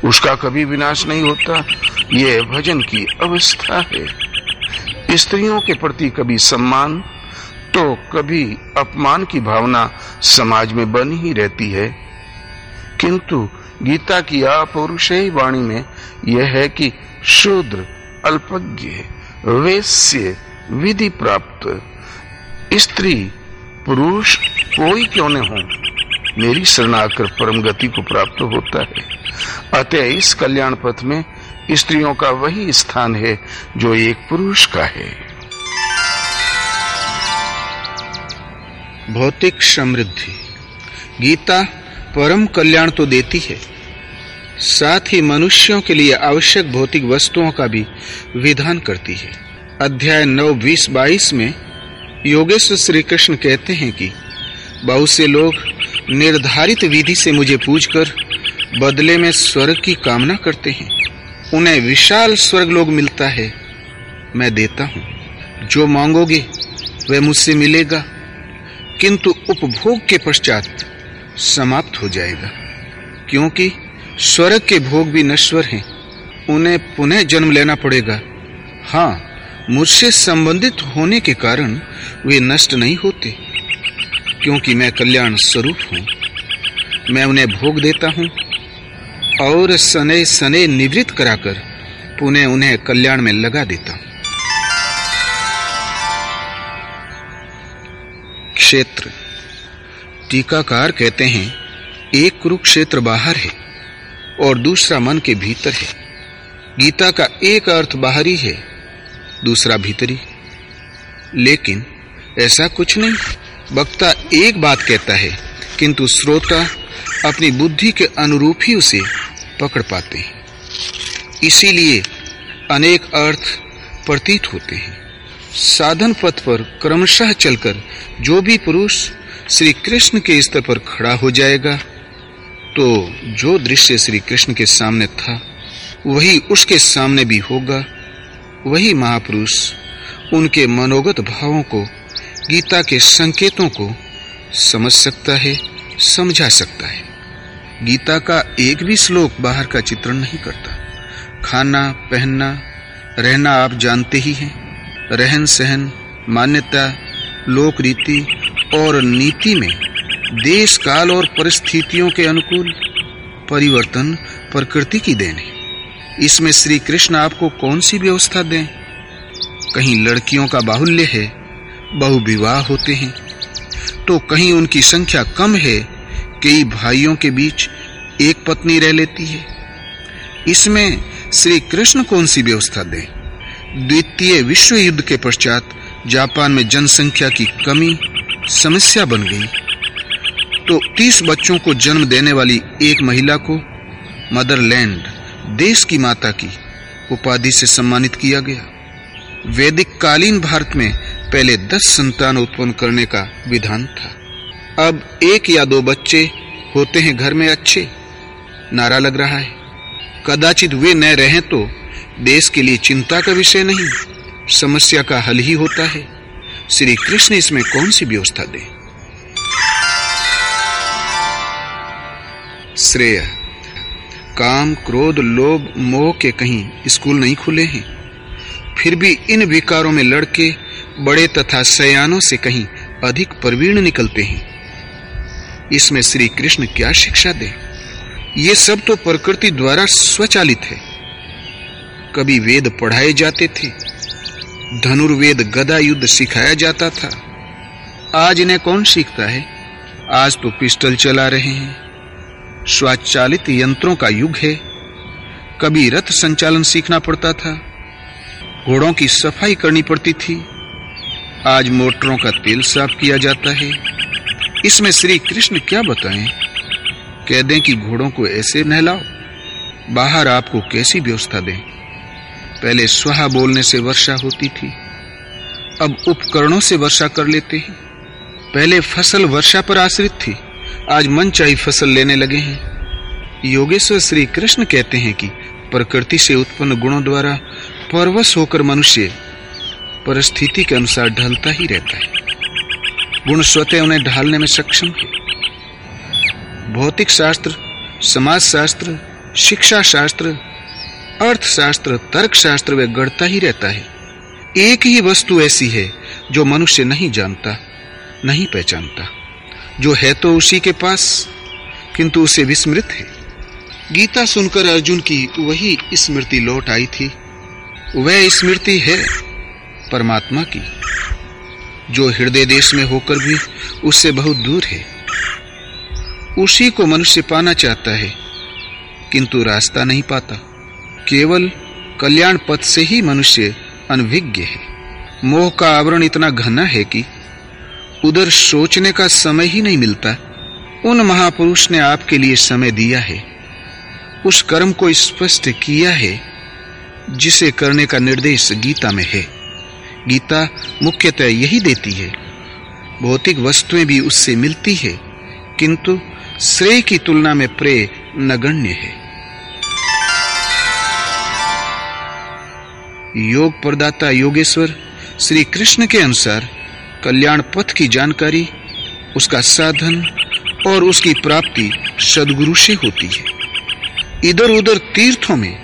उसका कभी विनाश नहीं होता। यह भजन की अवस्था है। स्त्रियों के प्रति कभी सम्मान तो कभी अपमान की भावना समाज में बनी ही रहती है। किंतु गीता की अपौरुष वाणी में यह है कि शूद्र, अल्पज्ञ, वैश्य, विधि प्राप्त, स्त्री, पुरुष कोई क्यों न हो? मेरी शरणाकर परम गति को प्राप्त होता है। अतः इस कल्याण पथ में स्त्रियों का वही स्थान है जो एक पुरुष का है। भौतिक समृद्धि। गीता परम कल्याण तो देती है। साथ ही मनुष्यों के लिए आवश्यक भौतिक वस्तुओं का भी विधान करती है। अध्याय नौ, बीस, बाईस में योगेश्वर श्री कृष्ण कहते हैं कि बहुत से लोग निर्धारित विधि से मुझे पूछकर बदले में स्वर्ग की कामना करते हैं। उन्हें विशाल स्वर्ग लोग मिलता है, मैं देता हूँ। जो मांगोगे, वह मुझसे मिलेगा। किंतु उपभोग के पश्चात समाप्त हो जाएगा। क्योंकि स्वर्ग के भोग भी नश्वर हैं, उन्हें पुनः जन्म लेना पड़ेगा। हाँ मुझसे संबंधित होने के कारण वे नष्ट नहीं होते। क्योंकि मैं कल्याण स्वरूप हूँ, मैं उन्हें भोग देता हूँ और सने सने निवृत्त कराकर पुनः उन्हें कल्याण में लगा देता हूँ। क्षेत्र। टीकाकार कहते हैं, एक कुरुक्षेत्र बाहर है और दूसरा मन के भीतर है। गीता का एक अर्थ बाहरी है, दूसरा भीतरी। लेकिन ऐसा कुछ नहीं। वक्ता एक बात कहता है, किंतु श्रोता अपनी बुद्धि के अनुरूप ही उसे पकड़ पाते हैं। इसीलिए अनेक अर्थ प्रतीत होते हैं। साधन पथ पर क्रमशः चलकर जो भी पुरुष श्री कृष्ण के स्तर पर खड़ा हो जाएगा तो जो दृश्य श्री कृष्ण के सामने था, वही उसके सामने भी होगा। वही महापुरुष उनके मनोगत भावों को गीता के संकेतों को समझ सकता है, समझा सकता है। गीता का एक भी श्लोक बाहर का चित्रण नहीं करता। खाना, पहनना, रहना आप जानते ही हैं। रहन सहन, मान्यता, लोक रीति और नीति में देश, काल और परिस्थितियों के अनुकूल परिवर्तन प्रकृति की देन है। इसमें श्री कृष्ण आपको कौन सी व्यवस्था दें? कहीं लड़कियों का बाहुल्य है बहु विवाह होते हैं। तो कहीं उनकी संख्या कम है, कई भाइयों के बीच एक पत्नी रह लेती है। इसमें श्री कृष्ण कौन सी व्यवस्था दें। द्वितीय विश्व युद्ध के पश्चात जापान में जनसंख्या की कमी, समस्या बन गई। तो 30 बच्चों को जन्म देने वाली एक महिला को मदरलैंड देश की माता की उपाधि से सम्मानित किया गया। वैदिक कालीन भारत में पहले दस संतान उत्पन्न करने का विधान था। अब एक या दो बच्चे होते हैं घर में अच्छे। नारा लग रहा है। कदाचित वे न रहें तो देश के लिए चिंता का विषय नहीं। समस्या का हल ही होता है। श्री कृष्ण इसमें कौन सी व्यवस्था दे? श्रेय। काम, क्रोध, लोभ, मोह के कहीं स्कूल नहीं खुले हैं। फिर भी इन विकारों में लड़के बड़े तथा सयानों से कहीं अधिक प्रवीण निकलते हैं। इसमें श्री कृष्ण क्या शिक्षा दे? ये सब तो प्रकृति द्वारा स्वचालित है। कभी वेद पढ़ाए जाते थे, धनुर्वेद गदा युद्ध सिखाया जाता था। आज इन्हें कौन सीखता है? आज तो पिस्टल चला रहे हैं। स्वचालित यंत्रों का युग है। कभी रथ संचालन सीखना पड़ता था। घोड़ों की सफ़ाई करनी पड़ती थी। आज मोटरों का तेल साफ़ किया जाता है। इसमें श्री कृष्ण क्या बताएँ? कह दें कि घोड़ों को ऐसे नहलाओ, बाहर आपको कैसी व्यवस्था दें? पहले स्वाहा बोलने से वर्षा होती थी, अब उपकरणों से वर्षा कर लेते हैं। पहले फ़सल वर्षा पर आश्रित थी, आज मन चाही फ़सल लेने लगे हैं। योगेश्वर श्री कृष्ण कहते हैं कि प्रकृति से उत्पन्न गुणों द्वारा परवश होकर मनुष्य परिस्थिति के अनुसार ढलता ही रहता है। गुण स्वतः उन्हें ढालने में सक्षम है। भौतिक शास्त्र समाज शास्त्र शिक्षा शास्त्र अर्थशास्त्र तर्क शास्त्र वे गढ़ता ही रहता है। एक ही वस्तु ऐसी है जो मनुष्य नहीं जानता, नहीं पहचानता। जो है तो उसी के पास, किंतु उसे विस्मृत है। गीता सुनकर अर्जुन की वही स्मृति लौट आई थी। वह स्मृति है परमात्मा की। जो हृदय देश में होकर भी उससे बहुत दूर है। उसी को मनुष्य पाना चाहता है, किंतु रास्ता नहीं पाता। केवल कल्याण पथ से ही मनुष्य अनभिज्ञ है। मोह का आवरण इतना घना है कि उधर सोचने का समय ही नहीं मिलता। उन महापुरुष ने आपके लिए समय दिया है। उस कर्म को स्पष्ट किया है, जिसे करने का निर्देश गीता में है। गीता मुख्यतः यही देती है। भौतिक वस्तुएँ भी उससे मिलती है, किंतु श्रेय की तुलना में प्रेय नगण्य है। योग प्रदाता योगेश्वर श्री कृष्ण के अनुसार कल्याण पथ की जानकारी, उसका साधन और उसकी प्राप्ति सदगुरु से होती है। इधर उधर तीर्थों में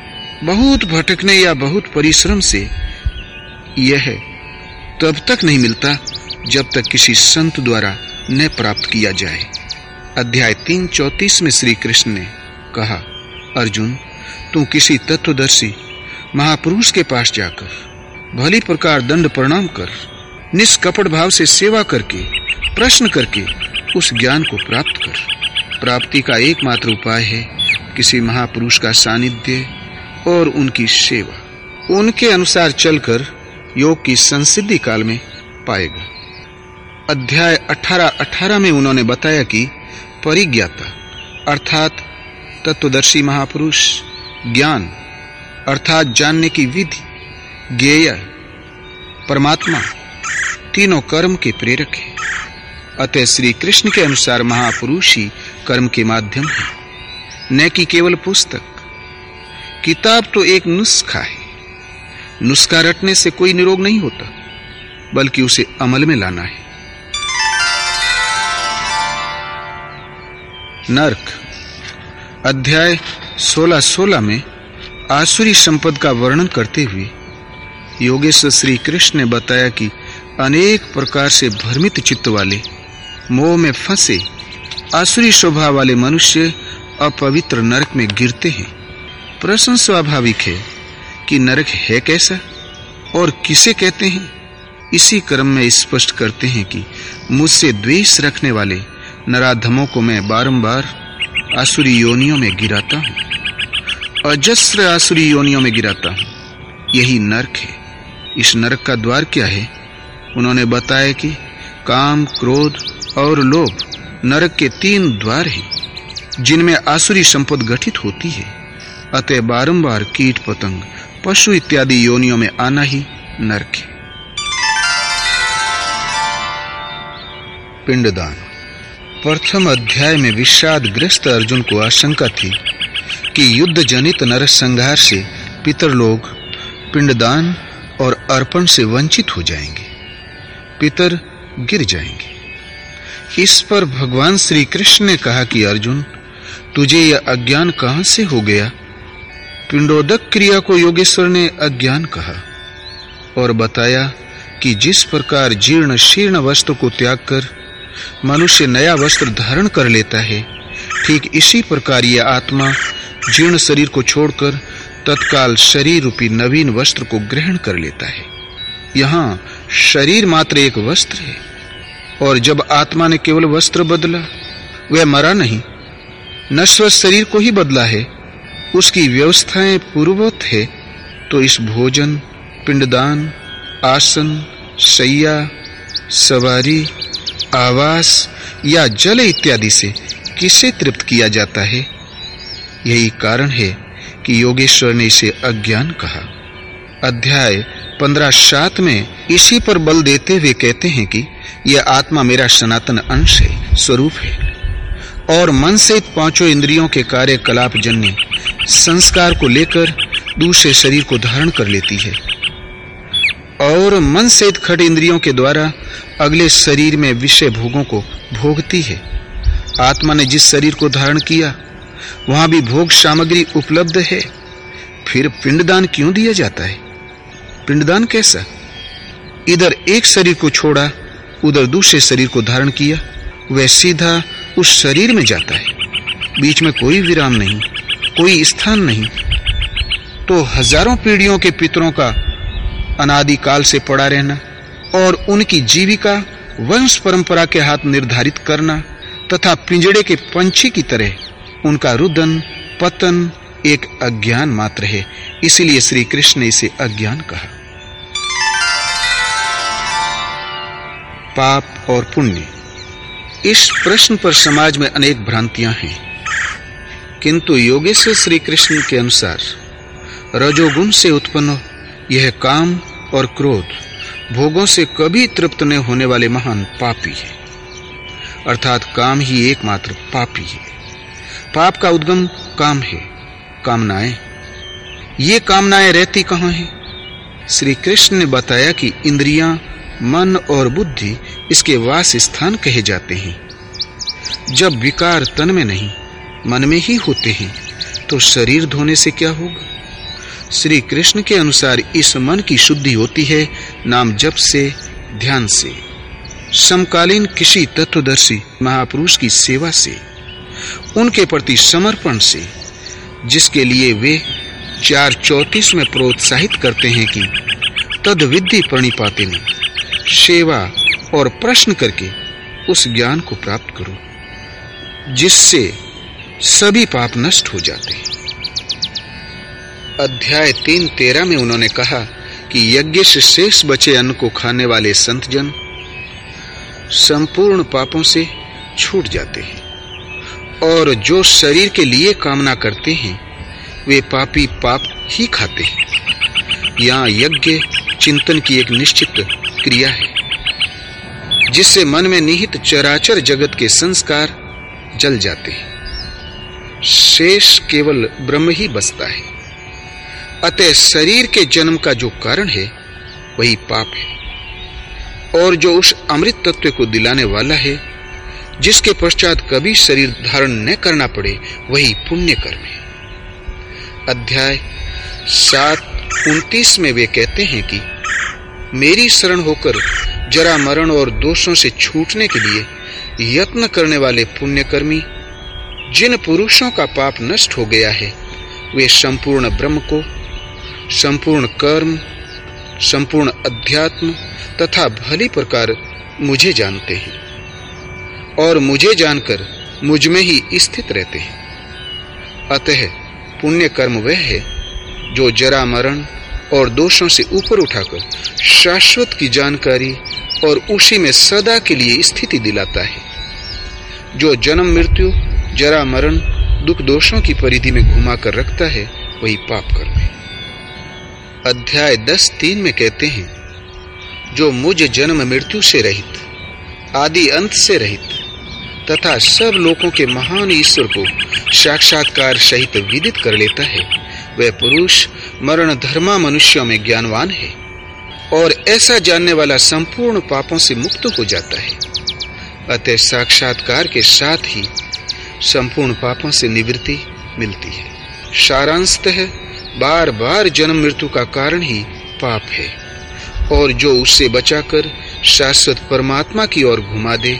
बहुत भटकने या बहुत परिश्रम से यह तब तक नहीं मिलता जब तक किसी संत द्वारा न प्राप्त किया जाए। अध्याय तीन चौतीस में श्री कृष्ण ने कहा, अर्जुन, तू किसी तत्वदर्शी, महापुरुष के पास जाकर, भली प्रकार दंड प्रणाम कर, निष्कपट भाव से सेवा करके, प्रश्न करके उस ज्ञान को प्राप्त कर। प्राप्ति का एकमात्र उपाय है किसी महापुरुष का सानिध्य और उनकी सेवा। उनके अनुसार चलकर योग की संसिद्धि काल में पाएगा। अध्याय 18 18 में उन्होंने बताया कि परिज्ञाता, अर्थात तत्वदर्शी महापुरुष, ज्ञान, अर्थात जानने की विधि, ज्ञेय, परमात्मा, तीनों कर्म के प्रेरक है। अतः श्री कृष्ण के अनुसार महापुरुष ही कर्म के माध्यम है। न कि केवल पुस्तक। किताब तो एक नुस्खा है। नुस्खा रटने से कोई निरोग नहीं होता, बल्कि उसे अमल में लाना है। नरक, अध्याय 16-16 में आसुरी संपद का वर्णन करते हुए योगेश्वर श्री कृष्ण ने बताया कि अनेक प्रकार से भ्रमित चित्त वाले, मोह में फंसे, आसुरी स्वभाव वाले मनुष्य अपवित्र नरक में गिरते हैं। प्रश्न स्वाभाविक है। कि नरक है कैसा? और किसे कहते हैं? इसी क्रम में स्पष्ट करते हैं कि मुझसे द्वेष रखने वाले नराधमों को मैं बारंबार आसुरी योनियों में गिराता हूँ। अजस्र आसुरी योनियों में गिराता हूँ। यही नरक है। इस नरक का द्वार क्या है? उन्होंने बताया कि काम, क्रोध और लोभ नरक के तीन द्वार हैं, जिनमें आसुरी संपद गठित होती है। अतः बारंबार कीट पतंग पशु इत्यादि योनियों में आना ही नरक है। पिंडदान। प्रथम अध्याय में विषादग्रस्त अर्जुन को आशंका थी कि युद्ध जनित नरसंहार से पितर लोग पिंडदान और अर्पण से वंचित हो जाएँगे। पितर गिर जाएँगे। इस पर भगवान श्री कृष्ण ने कहा कि अर्जुन, तुझे यह अज्ञान कहाँ से हो गया? पिंडोदक क्रिया को योगेश्वर ने अज्ञान कहा और बताया कि जिस प्रकार जीर्ण शीर्ण वस्त्र को त्याग कर मनुष्य नया वस्त्र धारण कर लेता है, ठीक इसी प्रकार यह आत्मा जीर्ण शरीर को छोड़कर तत्काल शरीर रूपी नवीन वस्त्र को ग्रहण कर लेता है। यहाँ शरीर मात्र एक वस्त्र है और जब आत्मा ने केवल वस्त्र बदला, वह मरा नहीं, नश्वर शरीर को ही बदला है। उसकी व्यवस्थाएँ पूर्ववत है तो इस भोजन, पिंडदान, आसन, सैया, सवारी, आवास या जल इत्यादि से किसे तृप्त किया जाता है? यही कारण है कि योगेश्वर ने इसे अज्ञान कहा। अध्याय पंद्रह सात में इसी पर बल देते हुए कहते हैं कि यह आत्मा मेरा सनातन अंश है, स्वरूप है। और मन से पाँचों इंद्रियों के कार्यकलाप जन्य संस्कार को लेकर दूसरे शरीर को धारण कर लेती है। और मन से खट इंद्रियों के द्वारा अगले शरीर में विषय भोगों को भोगती है। आत्मा ने जिस शरीर को धारण किया, वहाँ भी भोग सामग्री उपलब्ध है। फिर पिंडदान क्यों दिया जाता है? पिंडदान कैसा? इधर एक शरीर को छोड़ा, उधर दूसरे शरीर को धारण किया, वह सीधा उस शरीर में जाता है। बीच में कोई विराम नहीं, कोई स्थान नहीं। तो हज़ारों पीढ़ियों के पितरों का अनादि काल से पड़ा रहना और उनकी जीविका, वंश परंपरा के हाथ निर्धारित करना तथा पिंजड़े के पंछी की तरह उनका रुदन, पतन एक अज्ञान मात्र है। इसलिए श्री कृष्ण ने इसे अज्ञान कहा। पाप और पुण्य। इस प्रश्न पर समाज में अनेक भ्रांतियाँ हैं। किंतु योगेश्वर श्री कृष्ण के अनुसार, रजोगुण से उत्पन्न यह काम और क्रोध भोगों से कभी तृप्त न होने वाले महान पापी है। अर्थात काम ही एकमात्र पापी है। पाप का उद्गम काम है, कामनाएँ। ये कामनाएँ रहती कहाँ हैं? श्री कृष्ण ने बताया कि इंद्रियाँ मन और बुद्धि इसके वास स्थान कहे जाते हैं। जब विकार तन में नहीं, मन में ही होते हैं तो शरीर धोने से क्या होगा? श्री कृष्ण के अनुसार इस मन की शुद्धि होती है नाम जप से, ध्यान से। समकालीन किसी तत्वदर्शी महापुरुष की सेवा से, उनके प्रति समर्पण से, जिसके लिए वे चार चौतीस में प्रोत्साहित करते हैं कि तद विधि प्रणिपाते ने सेवा और प्रश्न करके उस ज्ञान को प्राप्त करो, जिससे सभी पाप नष्ट हो जाते हैं। अध्याय तीन तेरह में उन्होंने कहा कि यज्ञ से शेष बचे अन्न को खाने वाले संत जन संपूर्ण पापों से छूट जाते हैं, और जो शरीर के लिए कामना करते हैं, वे पापी पाप ही खाते हैं। यहाँ यज्ञ चिंतन की एक निश्चित क्रिया है, जिससे मन में निहित चराचर जगत के संस्कार जल जाते हैं। शेष केवल ब्रह्म ही बसता है। अतः शरीर के जन्म का जो कारण है, वही पाप है। और जो उस अमृत तत्व को दिलाने वाला है, जिसके पश्चात कभी शरीर धारण न करना पड़े, वही पुण्य कर्म है। अध्याय सात, उनतीस में वे कहते हैं कि मेरी शरण होकर जरा मरण और दोषों से छूटने के लिए यत्न करने वाले पुण्यकर्मी, जिन पुरुषों का पाप नष्ट हो गया है, वे संपूर्ण ब्रह्म को, संपूर्ण कर्म, संपूर्ण अध्यात्म तथा भली प्रकार मुझे जानते हैं और मुझे जानकर मुझमें ही स्थित रहते हैं। अतः पुण्य कर्म वह है जो जरा मरण और दोषों से ऊपर उठाकर शाश्वत की जानकारी और उसी में सदा के लिए स्थिति दिलाता है। जो जन्म, मृत्यु, जरा मरण, दुख दोषों की परिधि में घुमाकर रखता है, वही पाप कर्म है। अध्याय दस तीन में कहते हैं, जो मुझ जन्म, मृत्यु से रहित, आदि अंत से रहित, तथा सब लोगों के महान ईश्वर को साक्षात्कार सहित विदित कर लेता है वह पुरुष मरण धर्मा मनुष्यों में ज्ञानवान है और ऐसा जानने वाला संपूर्ण पापों से मुक्त हो जाता है। अतः साक्षात्कार के साथ ही संपूर्ण पापों से निवृत्ति मिलती है। सारांशतः बार बार जन्म मृत्यु का कारण ही पाप है और जो उससे बचाकर शाश्वत परमात्मा की ओर घुमा दे,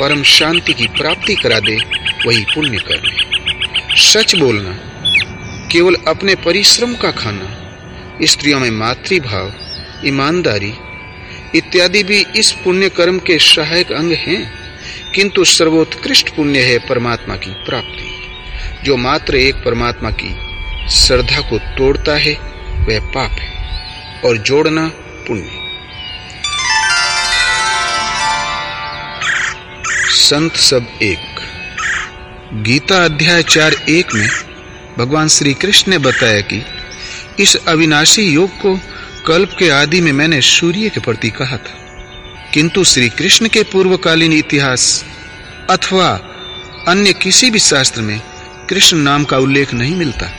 परम शांति की प्राप्ति करा दे, वही पुण्य कर्म है। सच बोलना केवल अपने परिश्रम का खाना, स्त्रियों में मातृभाव, ईमानदारी इत्यादि भी इस पुण्य कर्म के सहायक अंग हैं, किंतु सर्वोत्कृष्ट पुण्य है परमात्मा की प्राप्ति। जो मात्र एक परमात्मा की श्रद्धा को तोड़ता है, वह पाप है और जोड़ना पुण्य। संत सब एक। गीता अध्याय चार एक में भगवान श्री कृष्ण ने बताया कि इस अविनाशी योग को कल्प के आदि में मैंने सूर्य के प्रति कहा था। किंतु श्री कृष्ण के पूर्वकालीन इतिहास अथवा अन्य किसी भी शास्त्र में कृष्ण नाम का उल्लेख नहीं मिलता।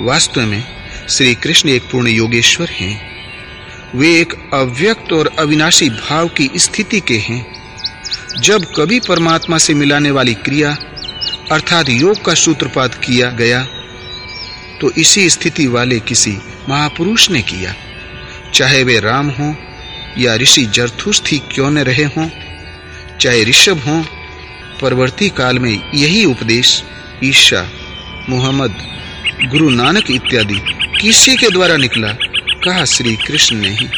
वास्तव में श्री कृष्ण एक पूर्ण योगेश्वर हैं। वे एक अव्यक्त और अविनाशी भाव की स्थिति के हैं। जब कभी परमात्मा से मिलाने वाली क्रिया अर्थात योग का सूत्रपात किया गया तो इसी स्थिति वाले किसी महापुरुष ने किया। चाहे वे राम हो या ऋषि जरथुस्थी क्यों न रहे हों, चाहे ऋषभ हों, परवर्ती काल में यही उपदेश, ईशा, मोहम्मद, गुरु नानक इत्यादि किसी के द्वारा निकला, कहा श्री कृष्ण ने ही।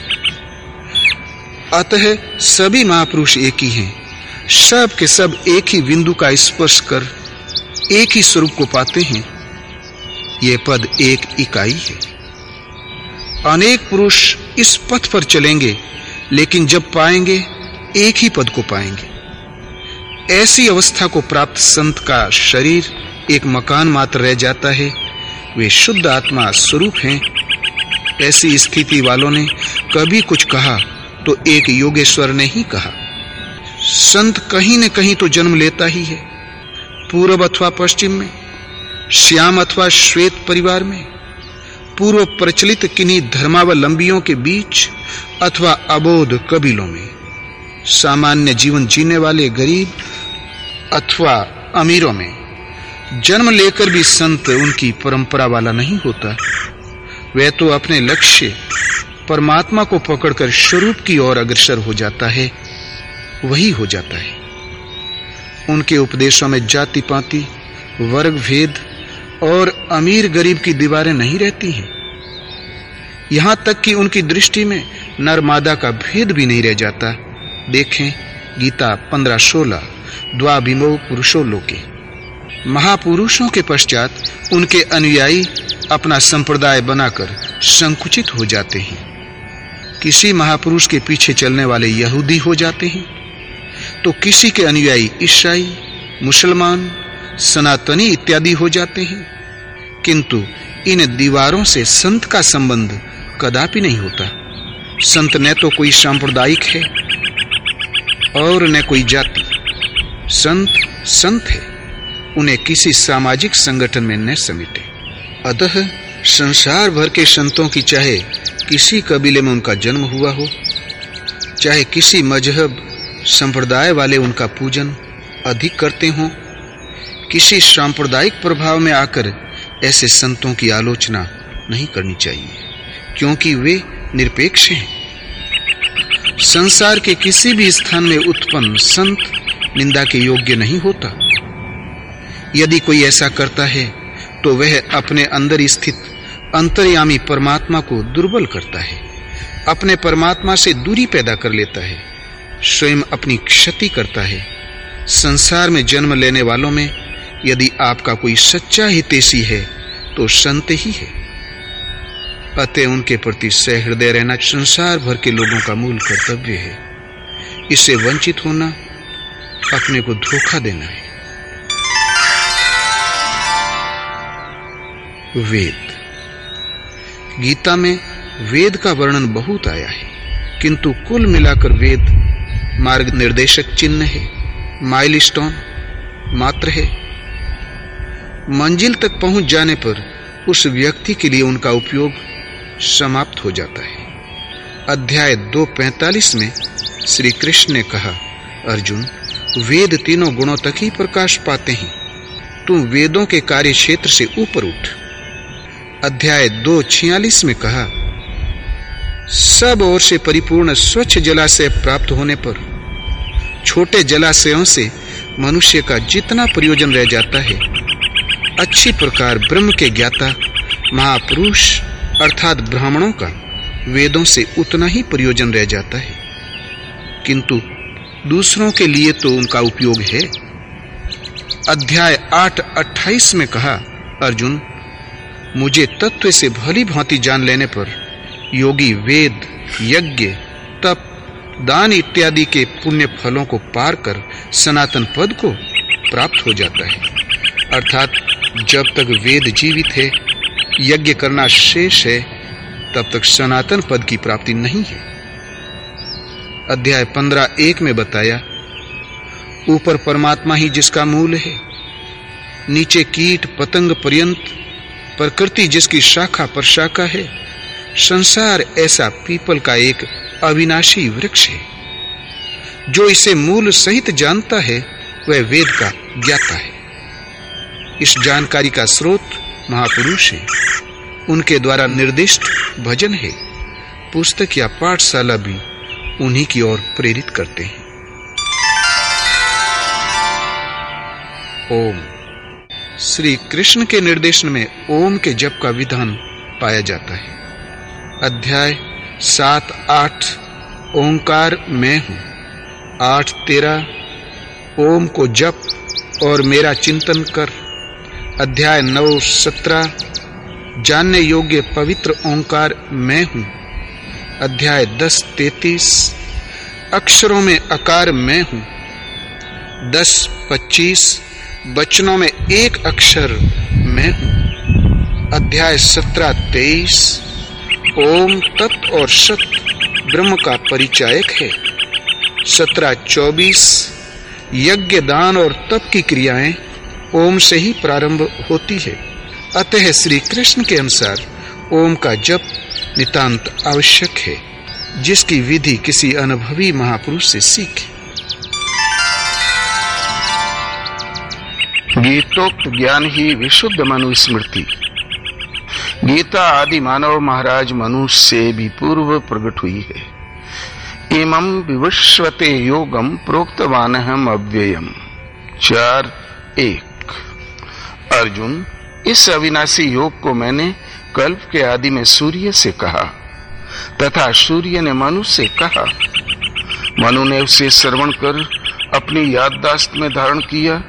अतः सभी महापुरुष एक ही हैं। सब के सब एक ही बिंदु का स्पर्श कर एक ही स्वरूप को पाते हैं यह पद एक इकाई है। अनेक पुरुष इस पथ पर चलेंगे, लेकिन जब पाएँगे, एक ही पद को पाएँगे। ऐसी अवस्था को प्राप्त संत का शरीर एक मकान मात्र रह जाता है, वे शुद्ध आत्मा स्वरूप हैं। ऐसी स्थिति वालों ने कभी कुछ कहा तो एक योगेश्वर ने ही कहा। संत कहीं न कहीं तो जन्म लेता ही है। पूर्व अथवा पश्चिम में, श्याम अथवा श्वेत परिवार में, पूर्व प्रचलित किन्हीं धर्मावलंबियों के बीच अथवा अबोध कबीलों में, सामान्य जीवन जीने वाले गरीब अथवा अमीरों में, जन्म लेकर भी संत उनकी परंपरा वाला नहीं होता। वह तो अपने लक्ष्य परमात्मा को पकड़कर स्वरूप की ओर अग्रसर हो जाता है, वही हो जाता है। उनके उपदेशों में जाति पाति वर्ग भेद और अमीर गरीब की दीवारें नहीं रहती हैं। यहाँ तक कि उनकी दृष्टि में नर मादा का भेद भी नहीं रह जाता। देखें, गीता पंद्रह सोलह, द्वाभिमो पुरुषो लोके। महापुरुषों के पश्चात उनके अनुयायी अपना संप्रदाय बनाकर संकुचित हो जाते हैं। किसी महापुरुष के पीछे चलने वाले यहूदी हो जाते हैं। तो किसी के अनुयायी ईसाई, मुसलमान, सनातनी इत्यादि हो जाते हैं। किंतु इन दीवारों से संत का संबंध कदापि नहीं होता। संत न तो कोई सांप्रदायिक है और न कोई जाति। संत संत है, उन्हें किसी सामाजिक संगठन में न समेटे। अतः संसार भर के संतों की चाहे किसी कबीले में उनका जन्म हुआ हो, चाहे किसी मज़हब संप्रदाय वाले उनका पूजन अधिक करते हों। किसी सांप्रदायिक प्रभाव में आकर ऐसे संतों की आलोचना नहीं करनी चाहिए, क्योंकि वे निरपेक्ष हैं। संसार के किसी भी स्थान में उत्पन्न संत निंदा के योग्य नहीं होता। यदि कोई ऐसा करता है तो वह अपने अंदर स्थित अंतर्यामी परमात्मा को दुर्बल करता है, अपने परमात्मा से दूरी पैदा कर लेता है। स्वयं अपनी क्षति करता है। संसार में जन्म लेने वालों में यदि आपका कोई सच्चा हितेशी है तो संत ही है। अतः उनके प्रति सहृदय रहना संसार भर के लोगों का मूल कर्तव्य है। इससे वंचित होना, अपने को धोखा देना है। वेद। गीता में वेद का वर्णन बहुत आया है, किंतु कुल मिलाकर वेद मार्ग निर्देशक चिन्ह है, माइलस्टोन मात्र है। मंजिल तक पहुँच जाने पर उस व्यक्ति के लिए उनका उपयोग समाप्त हो जाता है। अध्याय 245 में श्री कृष्ण ने कहा, अर्जुन, वेद तीनों गुणों तक ही प्रकाश पाते हैं। तुम वेदों के कार्य क्षेत्र से ऊपर उठ। अध्याय दो छियालीस में कहा सब ओर से परिपूर्ण स्वच्छ जलाशय प्राप्त होने पर, छोटे जलाशयों से मनुष्य का जितना प्रयोजन रह जाता है, अच्छी प्रकार ब्रह्म के ज्ञाता, महापुरुष अर्थात ब्राह्मणों का वेदों से उतना ही प्रयोजन रह जाता है। किंतु दूसरों के लिए तो उनका उपयोग है। अध्याय आठ अट्ठाईस में कहा, अर्जुन, मुझे तत्व से भली भांति जान लेने पर योगी, वेद, यज्ञ, तप, दान इत्यादि के पुण्य फलों को पार कर सनातन पद को प्राप्त हो जाता है। अर्थात, जब तक वेद जीवित है, यज्ञ करना शेष है, तब तक सनातन पद की प्राप्ति नहीं है। अध्याय पंद्रह एक में बताया, ऊपर परमात्मा ही जिसका मूल है, नीचे कीट, पतंग पर्यंत, प्रकृति जिसकी शाखा पर शाखा है संसार ऐसा पीपल का एक अविनाशी वृक्ष है। जो इसे मूल सहित जानता है, वह वेद का ज्ञाता है। इस जानकारी का स्रोत महापुरुष है। उनके द्वारा निर्दिष्ट भजन है। पुस्तक या पाठशाला भी उन्हीं की ओर प्रेरित करते हैं। ओम। श्री कृष्ण के निर्देशन में ओम के जप का विधान पाया जाता है। अध्याय सात आठ, ओंकार मैं हूँ। आठ तेरा, ओम को जप और मेरा चिंतन कर। अध्याय नौ सत्रह, जानने योग्य पवित्र ओंकार मैं हूँ। अध्याय दस तैतीस, अक्षरों में आकार मैं हूँ। दस पच्चीस, वचनों में एक अक्षर मैं हूँ। अध्याय सत्रह तेईस ओम तत्व और सत ब्रह्म का परिचायक है। सत्रह चौबीस, यज्ञ दान और तप की क्रियाएँ ओम से ही प्रारंभ होती है। अतः श्री कृष्ण के अनुसार ओम का जप नितांत आवश्यक है, जिसकी विधि किसी अनुभवी महापुरुष से सीखे। गीतोक्त ज्ञान ही विशुद्ध मनुस्मृति। गीता आदि मानव महाराज मनुष्य से भी पूर्व प्रकट हुई है। इमं विवस्वते योगम प्रोक्तवान हम अव्ययम। चार, एक। अर्जुन, इस अविनाशी योग को मैंने कल्प के आदि में सूर्य से कहा, तथा सूर्य ने मनु से कहा। मनु ने उसे श्रवण कर अपनी याददाश्त में धारण किया,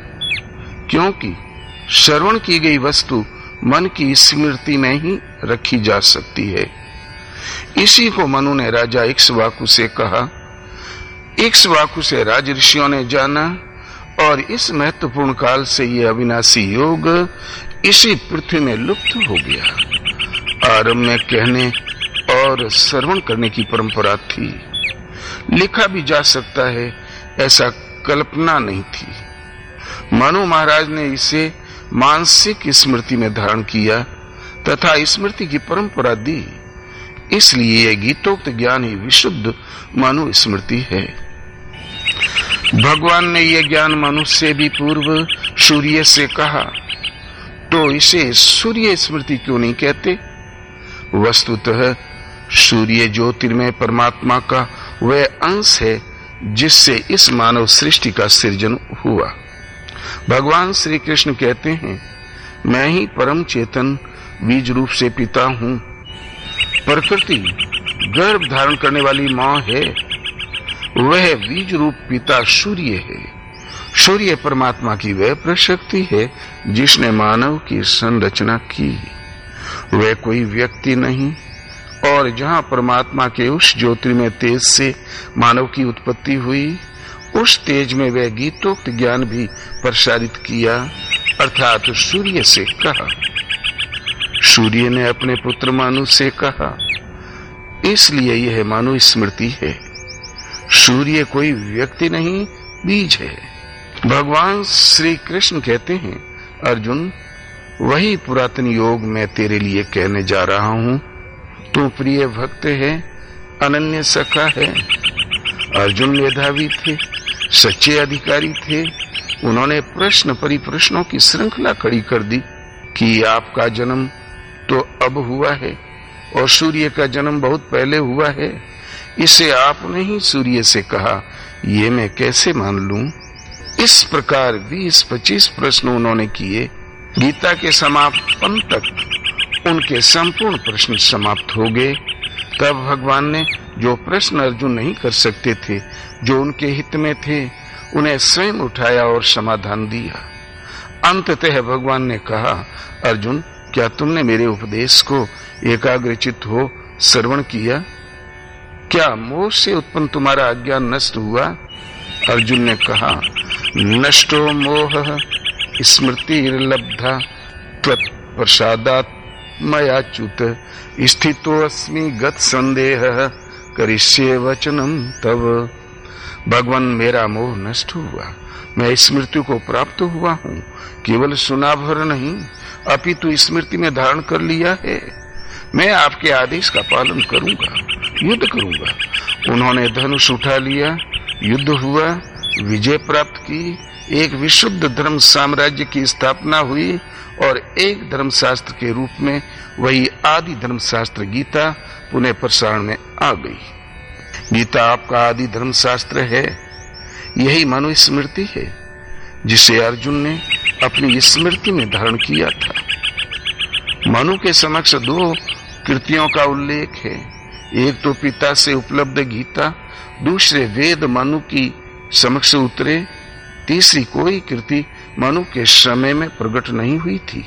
क्योंकि श्रवण की गई वस्तु मन की स्मृति में ही रखी जा सकती है। इसी को मनु ने राजा इक्सवाकु से कहा। इक्सवाकु से राज ऋषियों ने जाना और इस महत्वपूर्ण काल से ये अविनाशी योग इसी पृथ्वी में लुप्त हो गया। आरंभ में कहने और श्रवण करने की परंपरा थी। लिखा भी जा सकता है, ऐसा कल्पना नहीं थी। मनु महाराज ने इसे मानसिक स्मृति में धारण किया तथा स्मृति की परंपरा दी। इसलिए यह गीतोक्त ज्ञान ही विशुद्ध मनु स्मृति है। भगवान ने यह ज्ञान मनुष्य से भी पूर्व सूर्य से कहा तो इसे सूर्य स्मृति क्यों नहीं कहते? वस्तुतः सूर्य ज्योतिर्मय परमात्मा का वह अंश है जिससे इस मानव सृष्टि का सृजन हुआ। भगवान श्री कृष्ण कहते हैं, मैं ही परम चेतन बीज रूप से पिता हूँ। प्रकृति गर्भ धारण करने वाली माँ है। वह बीज रूप पिता सूर्य है। सूर्य परमात्मा की वह प्रशक्ति है, जिसने मानव की संरचना की। वह कोई व्यक्ति नहीं, और जहाँ परमात्मा के उस ज्योतिर्मय तेज से मानव की उत्पत्ति हुई उस तेज में वह गीतोक्त ज्ञान भी प्रसारित किया, अर्थात सूर्य से कहा। सूर्य ने अपने पुत्र मानु से कहा, इसलिए यह मानु स्मृति है। सूर्य कोई व्यक्ति नहीं, बीज है। भगवान श्री कृष्ण कहते हैं, अर्जुन, वही पुरातन योग मैं तेरे लिए कहने जा रहा हूँ। तू प्रिय भक्त है, अनन्य सखा है। अर्जुन मेधावी थे। सच्चे अधिकारी थे। उन्होंने प्रश्न परिप्रश्नों की श्रृंखला खड़ी कर दी कि आपका जन्म तो अब हुआ है और सूर्य का जन्म बहुत पहले हुआ है। इसे आपने ही सूर्य से कहा। ये मैं कैसे मान लू? इस प्रकार 20-25 प्रश्न उन्होंने किए। गीता के समापन तक उनके संपूर्ण प्रश्न समाप्त हो गए। तब भगवान ने जो प्रश्न अर्जुन नहीं कर सकते थे, जो उनके हित में थे, उन्हें स्वयं उठाया और समाधान दिया। अंततः भगवान ने कहा, अर्जुन, क्या तुमने मेरे उपदेश को एकाग्रचित हो श्रवण किया? क्या मोह से उत्पन्न तुम्हारा अज्ञान नष्ट हुआ? अर्जुन ने कहा, नष्टो मोह स्मृति लब्धा प्रसादात मयाच्युत स्थितो अस्मि गत संदेह करिष्ये वचनम तब भगवान, मेरा मोह नष्ट हुआ। मैं स्मृति को प्राप्त हुआ हूँ। केवल सुना भर नहीं अपितु स्मृति में धारण कर लिया है। मैं आपके आदेश का पालन करूँगा, युद्ध करूँगा। उन्होंने धनुष उठा लिया, युद्ध हुआ, विजय प्राप्त की। एक विशुद्ध धर्म साम्राज्य की स्थापना हुई और एक धर्मशास्त्र के रूप में वही आदि धर्मशास्त्र गीता पुनः प्रसारण में आ गई। गीता आपका आदि धर्मशास्त्र है। यही मानो स्मृति है, जिसे अर्जुन ने अपनी स्मृति में धारण किया था। मनु के समक्ष दो कृतियों का उल्लेख है। एक तो पिता से उपलब्ध गीता, दूसरे वेद मनु की समक्ष उतरे, तीसरी कोई कृति मनु के समय में प्रकट नहीं हुई थी।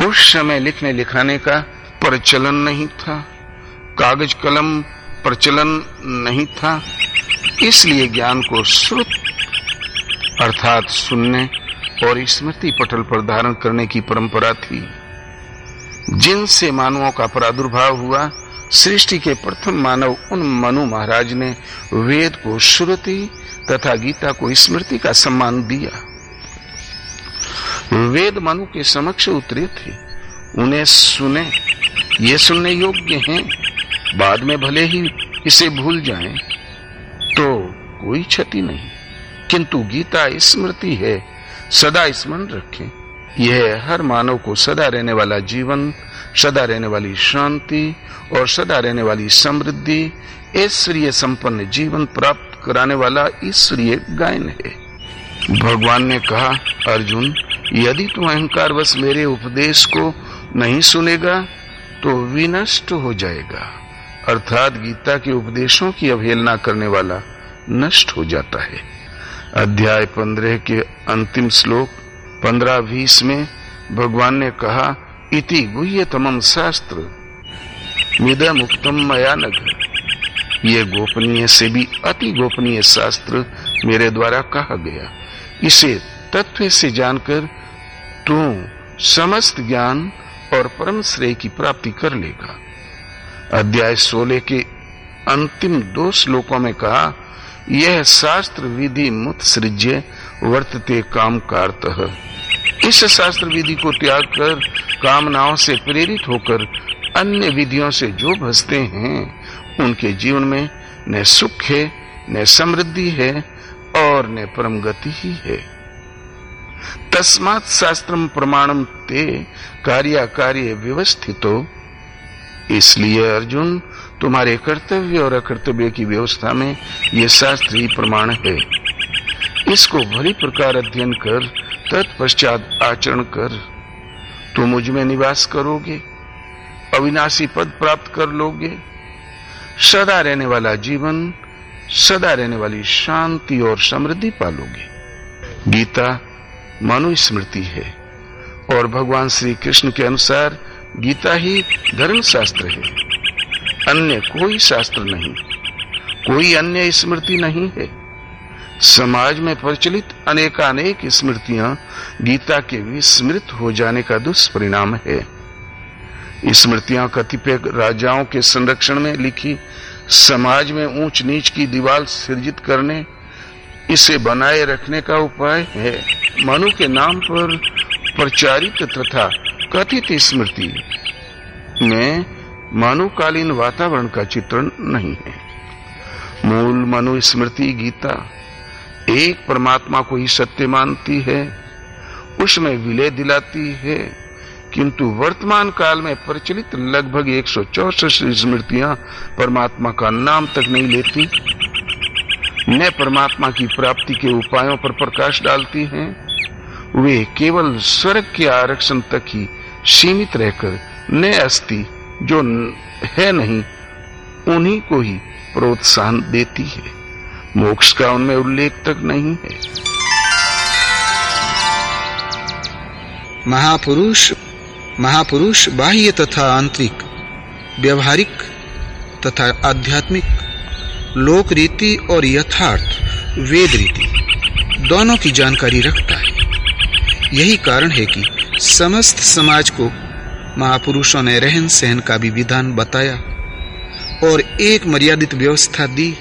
उस समय लिखने लिखाने का प्रचलन नहीं था। कागज़ कलम प्रचलन नहीं था। इसलिए ज्ञान को श्रुत अर्थात सुनने और स्मृति पटल पर धारण करने की परंपरा थी। जिनसे मानवों का प्रादुर्भाव हुआ, सृष्टि के प्रथम मानव उन मनु महाराज ने वेद को श्रुति तथा गीता को स्मृति का सम्मान दिया। वेद मनु के समक्ष उतरे थे। उन्हें सुने, ये सुनने योग्य हैं। बाद में भले ही इसे भूल जाएँ तो कोई क्षति नहीं। किंतु गीता स्मृति है, सदा स्मरण रखें। यह हर मानव को सदा रहने वाला जीवन, सदा रहने वाली शांति और सदा रहने वाली समृद्धि ऐश्वर्य संपन्न जीवन प्राप्त कराने वाला ईश्वरीय गायन है। भगवान ने कहा, अर्जुन यदि तू अहंकार बस मेरे उपदेश को नहीं सुनेगा तो विनष्ट हो जाएगा। अर्थात गीता के उपदेशों की अवहेलना करने वाला नष्ट हो जाता है। अध्याय पंद्रह के अंतिम श्लोक, पंद्रह बीस में भगवान ने कहा, इति गुह्य तमम शास्त्र मिदम उत्तम मया नग ये गोपनीय से भी अति गोपनीय शास्त्र मेरे द्वारा कहा गया। इसे तत्व से जानकर तू समस्त ज्ञान और परम श्रेय की प्राप्ति कर लेगा। अध्याय सोलह के अंतिम दो श्लोकों में कहा, यह शास्त्र विधि मुत सृज्य वर्तते काम कारत इस शास्त्र विधि को त्याग कर कामनाओं से प्रेरित होकर अन्य विधियों से जो भसते हैं, उनके जीवन में न सुख है, न समृद्धि है और न परम गति ही है। तस्मात शास्त्रम प्रमाणम ते कार्य कार्य व्यवस्थितो। इसलिए अर्जुन, तुम्हारे कर्तव्य और अकर्तव्य की व्यवस्था में यह शास्त्र ही प्रमाण है। इसको भली प्रकार अध्ययन कर, तत्पश्चात आचरण कर। तुम मुझमें निवास करोगे, अविनाशी पद प्राप्त कर लोगे। सदा रहने वाला जीवन, सदा रहने वाली शांति और समृद्धि पालोगे। गीता मनु स्मृति है। और भगवान श्री कृष्ण के अनुसार गीता ही धर्म शास्त्र है। अन्य कोई शास्त्र नहीं। कोई अन्य स्मृति नहीं है। समाज में प्रचलित अनेकानेक स्मृतियाँ गीता के विस्मृत हो जाने का दुष्परिणाम है। स्मृतियाँ कतिपय राजाओं के संरक्षण में लिखी, समाज में ऊंच नीच की दीवार सृजित करने, इसे बनाए रखने का उपाय है। मनु के नाम पर प्रचारित तथा कथित स्मृति में मानवकालीन वातावरण का चित्रण नहीं है। मूल मनु स्मृति गीता एक परमात्मा को ही सत्य मानती है, उसमें विलय दिलाती है, किंतु वर्तमान काल में प्रचलित लगभग एक सौ चौसठ स्मृतियाँ परमात्मा का नाम तक नहीं लेती, न परमात्मा की प्राप्ति के उपायों पर प्रकाश डालती हैं वे केवल स्वर्ग के आरक्षण तक ही सीमित रहकर न अस्थि जो है नहीं, उन्हीं को ही प्रोत्साहन देती है। मोक्ष का उनमें उल्लेख तक नहीं है। महापुरुष महापुरुष बाह्य तथा आंतरिक, व्यवहारिक तथा आध्यात्मिक लोक रीति और यथार्थ वेद रीति दोनों की जानकारी रखता है। यही कारण है कि समस्त समाज को महापुरुषों ने रहन सहन का भी विधान बताया और एक मर्यादित व्यवस्था दी।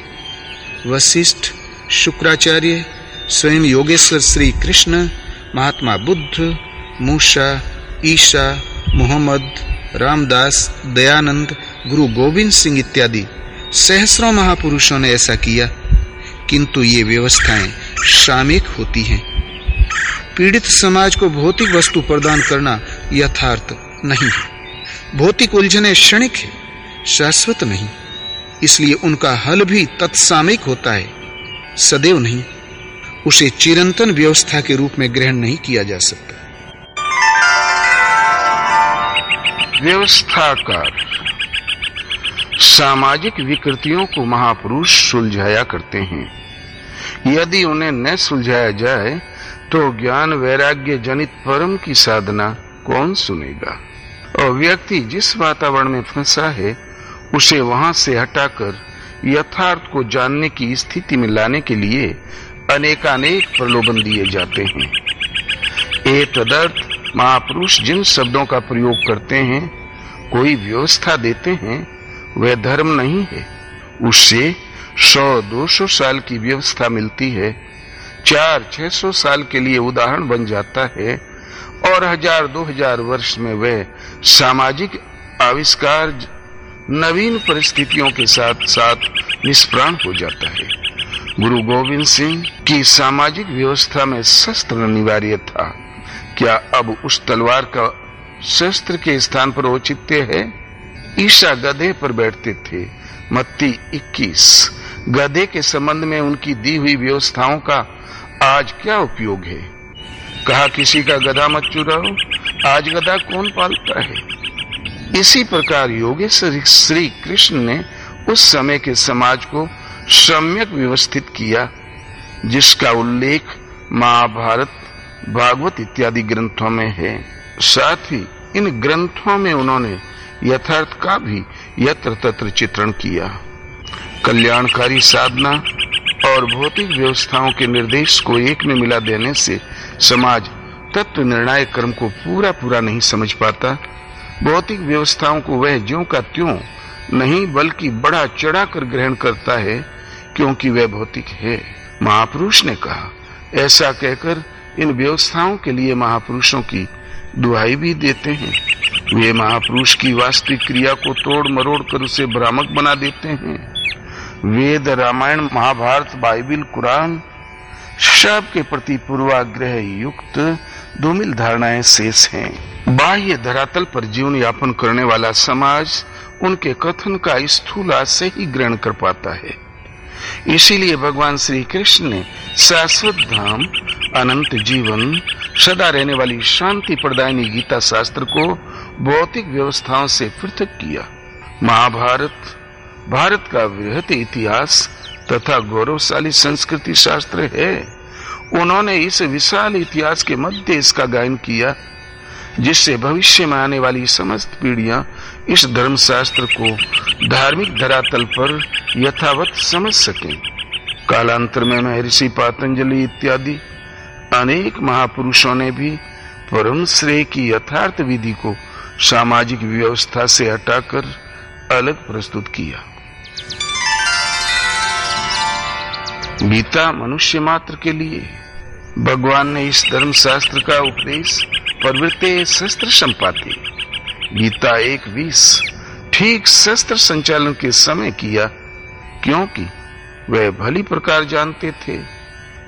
वशिष्ठ, शुक्राचार्य, स्वयं योगेश्वर श्री कृष्ण, महात्मा बुद्ध, मूषा, ईशा, मोहम्मद, रामदास, दयानंद, गुरु गोविंद सिंह इत्यादि सहस्रों महापुरुषों ने ऐसा किया। किंतु ये व्यवस्थाएँ शामिक होती हैं। पीड़ित समाज को भौतिक वस्तु प्रदान करना यथार्थ नहीं है। भौतिक उलझने क्षणिक है, शाश्वत नहीं। इसलिए उनका हल भी तत्सामयिक होता है, सदैव नहीं। उसे चिरंतन व्यवस्था के रूप में ग्रहण नहीं किया जा सकता। व्यवस्थाकार, सामाजिक विकृतियों को महापुरुष सुलझाया करते हैं। यदि उन्हें न सुलझाया जाए तो ज्ञान वैराग्य जनित परम की साधना कौन सुनेगा? और व्यक्ति जिस वातावरण में फंसा है, उसे वहाँ से हटाकर यथार्थ को जानने की स्थिति में लाने के लिए अनेकानेक प्रलोभन दिए जाते हैं। ए तदर्थ, महापुरुष जिन शब्दों का प्रयोग करते हैं, कोई व्यवस्था देते हैं, वह धर्म नहीं है। उससे सौ दो सौ साल की व्यवस्था मिलती है चार छह सौ साल के लिए उदाहरण बन जाता है और हज़ार, दो हज़ार वर्ष में वह सामाजिक आविष्कार, नवीन परिस्थितियों के साथ साथ निष्प्राण हो जाता है। गुरु गोविंद सिंह की सामाजिक व्यवस्था में शस्त्र अनिवार्य था। क्या अब उस तलवार का शस्त्र के स्थान पर औचित्य है? ईशा गधे पर बैठते थे। मत्ती 21 गधे के संबंध में उनकी दी हुई व्यवस्थाओं का आज क्या उपयोग है? कहा किसी का गधा मत चुराओ, आज गधा कौन पालता है? इसी प्रकार योगेश्वर श्री कृष्ण ने उस समय के समाज को सम्यक व्यवस्थित किया, जिसका उल्लेख महाभारत, भागवत इत्यादि ग्रंथों में है। साथ ही इन ग्रंथों में उन्होंने यथार्थ का भी यत्र तत्र चित्रण किया। कल्याणकारी साधना और भौतिक व्यवस्थाओं के निर्देश को एक में मिला देने से समाज तत्व निर्णायक कर्म को पूरा पूरा नहीं समझ पाता। भौतिक व्यवस्थाओं को वह ज्यो का त्यों नहीं, बल्कि बड़ा चढ़ा कर ग्रहण करता है, क्योंकि वह भौतिक है। महापुरुष ने कहा, ऐसा कहकर इन व्यवस्थाओं के लिए महापुरुषों की दुहाई भी देते हैं। वे महापुरुष की वास्तविक क्रिया को तोड़ मरोड़ कर उसे भ्रामक बना देते हैं। वेद रामायण, महाभारत, बाइबिल, कुरान सब के प्रति पूर्वाग्रह युक्त दुमिल धारणाएँ शेष हैं। बाह्य धरातल पर जीवन यापन करने वाला समाज उनके कथन का स्थूल से ही ग्रहण कर पाता है। इसीलिए भगवान श्री कृष्ण ने शाश्वत धाम, अनंत जीवन, सदा रहने वाली शांति प्रदायनी गीता शास्त्र को भौतिक व्यवस्थाओं से पृथक किया। महाभारत भारत का वृहत इतिहास तथा गौरवशाली संस्कृति शास्त्र है। उन्होंने इस विशाल इतिहास के मध्य इसका गायन किया, जिससे भविष्य में आने वाली समस्त पीढ़ियाँ इस धर्मशास्त्र को धार्मिक धरातल पर यथावत समझ सकें। कालांतर में महर्षि पातंजलि इत्यादि अनेक महापुरुषों ने भी परम श्रेय की यथार्थ विधि को सामाजिक व्यवस्था से हटाकर अलग प्रस्तुत किया। गीता मनुष्य मात्र के लिए भगवान ने इस धर्म शास्त्र का उपदेश प्रवृत्ति शस्त्र संपाते। गीता एक बीस ठीक शस्त्र संचालन के समय किया, क्योंकि वह भली प्रकार जानते थे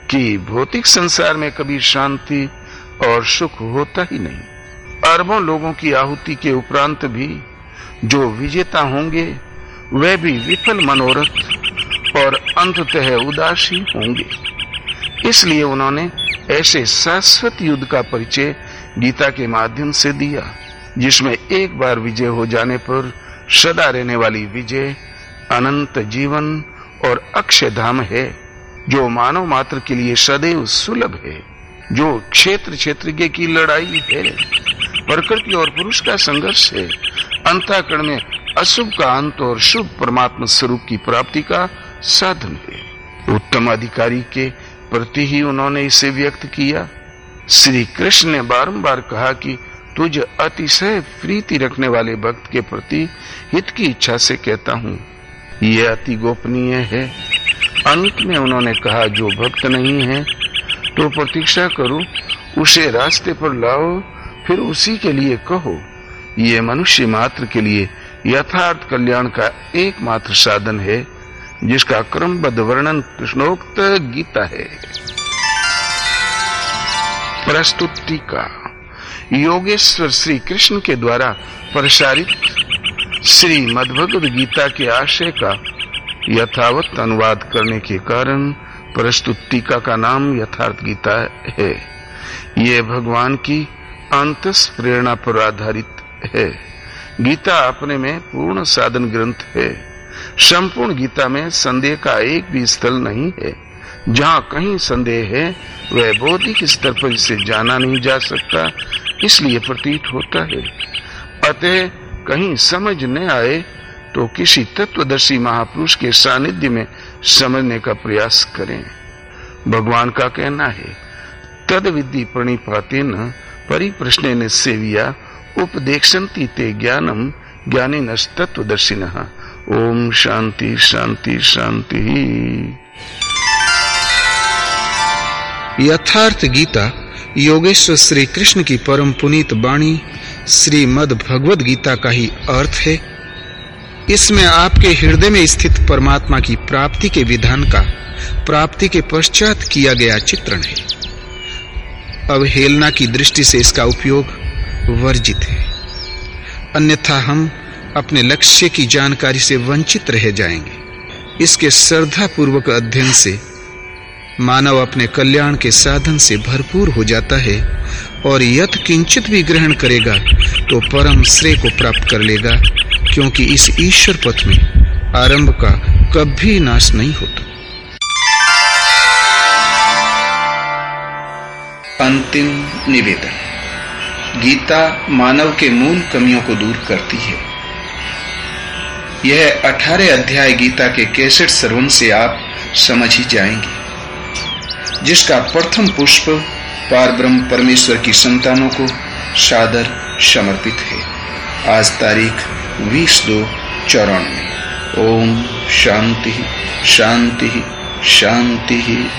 कि भौतिक संसार में कभी शांति और सुख होता ही नहीं। अरबों लोगों की आहुति के उपरांत भी जो विजेता होंगे वे भी विफल मनोरथ और अंततः उदासी होंगे। इसलिए उन्होंने ऐसे शाश्वत युद्ध का परिचय गीता के माध्यम से दिया, जिसमें एक बार विजय हो जाने पर सदा रहने वाली विजय अनंत जीवन और अक्षय धाम है, जो मानव मात्र के लिए सदैव सुलभ है, जो क्षेत्र क्षेत्र की लड़ाई है। प्रकृति और पुरुष का संघर्ष है। अंताकरण में अशुभ का अंत और शुभ परमात्मा स्वरूप की प्राप्ति का साधन है उत्तम अधिकारी के प्रति ही उन्होंने इसे व्यक्त किया। श्री कृष्ण ने बारंबार कहा कि तुझ अतिशय प्रीति रखने वाले भक्त के प्रति हित की इच्छा से कहता हूँ। ये अति गोपनीय है। अंत में उन्होंने कहा, जो भक्त नहीं है तो प्रतीक्षा करो, उसे रास्ते पर लाओ, फिर उसी के लिए कहो। ये मनुष्य मात्र के लिए यथार्थ कल्याण का एकमात्र साधन है। जिसका क्रमबद्ध वर्णन कृष्णोक्त गीता है। प्रस्तुत टीका। योगेश्वर श्री कृष्ण के द्वारा प्रसारित श्री मदभगवद गीता के आशय का यथावत अनुवाद करने के कारण प्रस्तुत टीका का नाम यथार्थ गीता है। ये भगवान की अंत प्रेरणा पर आधारित है। गीता अपने में पूर्ण साधन ग्रंथ है। संपूर्ण गीता में संदेह का एक भी स्थल नहीं है। जहाँ कहीं संदेह है, वह बौद्धिक स्तर पर इसे जाना नहीं जा सकता, इसलिए प्रतीत होता है। अतः कहीं समझ न आए तो किसी तत्वदर्शी महापुरुष के सानिध्य में समझने का प्रयास करें। भगवान का कहना है तद विधि प्रणिपाते न परिप्रश्न सेविया उपदेक्षन्ति ते ज्ञानम ज्ञानी नस्तत्वदर्शिन ओम शांति शांति शांति। यथार्थ गीता, योगेश्वर श्री कृष्ण की परम पुनीत वाणी, श्रीमद भगवद गीता का ही अर्थ है। इसमें आपके हृदय में स्थित परमात्मा की प्राप्ति के विधान का, प्राप्ति के पश्चात किया गया चित्रण है। अवहेलना की दृष्टि से इसका उपयोग वर्जित है। अन्यथा हम अपने लक्ष्य की जानकारी से वंचित रह जाएँगे। इसके श्रद्धा पूर्वक अध्ययन से मानव अपने कल्याण के साधन से भरपूर हो जाता है और यथ किंचित भी ग्रहण करेगा तो परम श्रेय को प्राप्त कर लेगा, क्योंकि इस ईश्वर पथ में आरंभ का कभी नाश नहीं होता। अंतिम निवेदन। गीता मानव के मूल कमियों को दूर करती है। यह अठारह अध्याय गीता के कैसेट सर्वन से आप समझ ही जाएँगे। जिसका प्रथम पुष्प पार ब्रह्म परमेश्वर की संतानों को सादर समर्पित है। आज तारीख बीस दो चौरानवे। ओम शांति शांति शांति।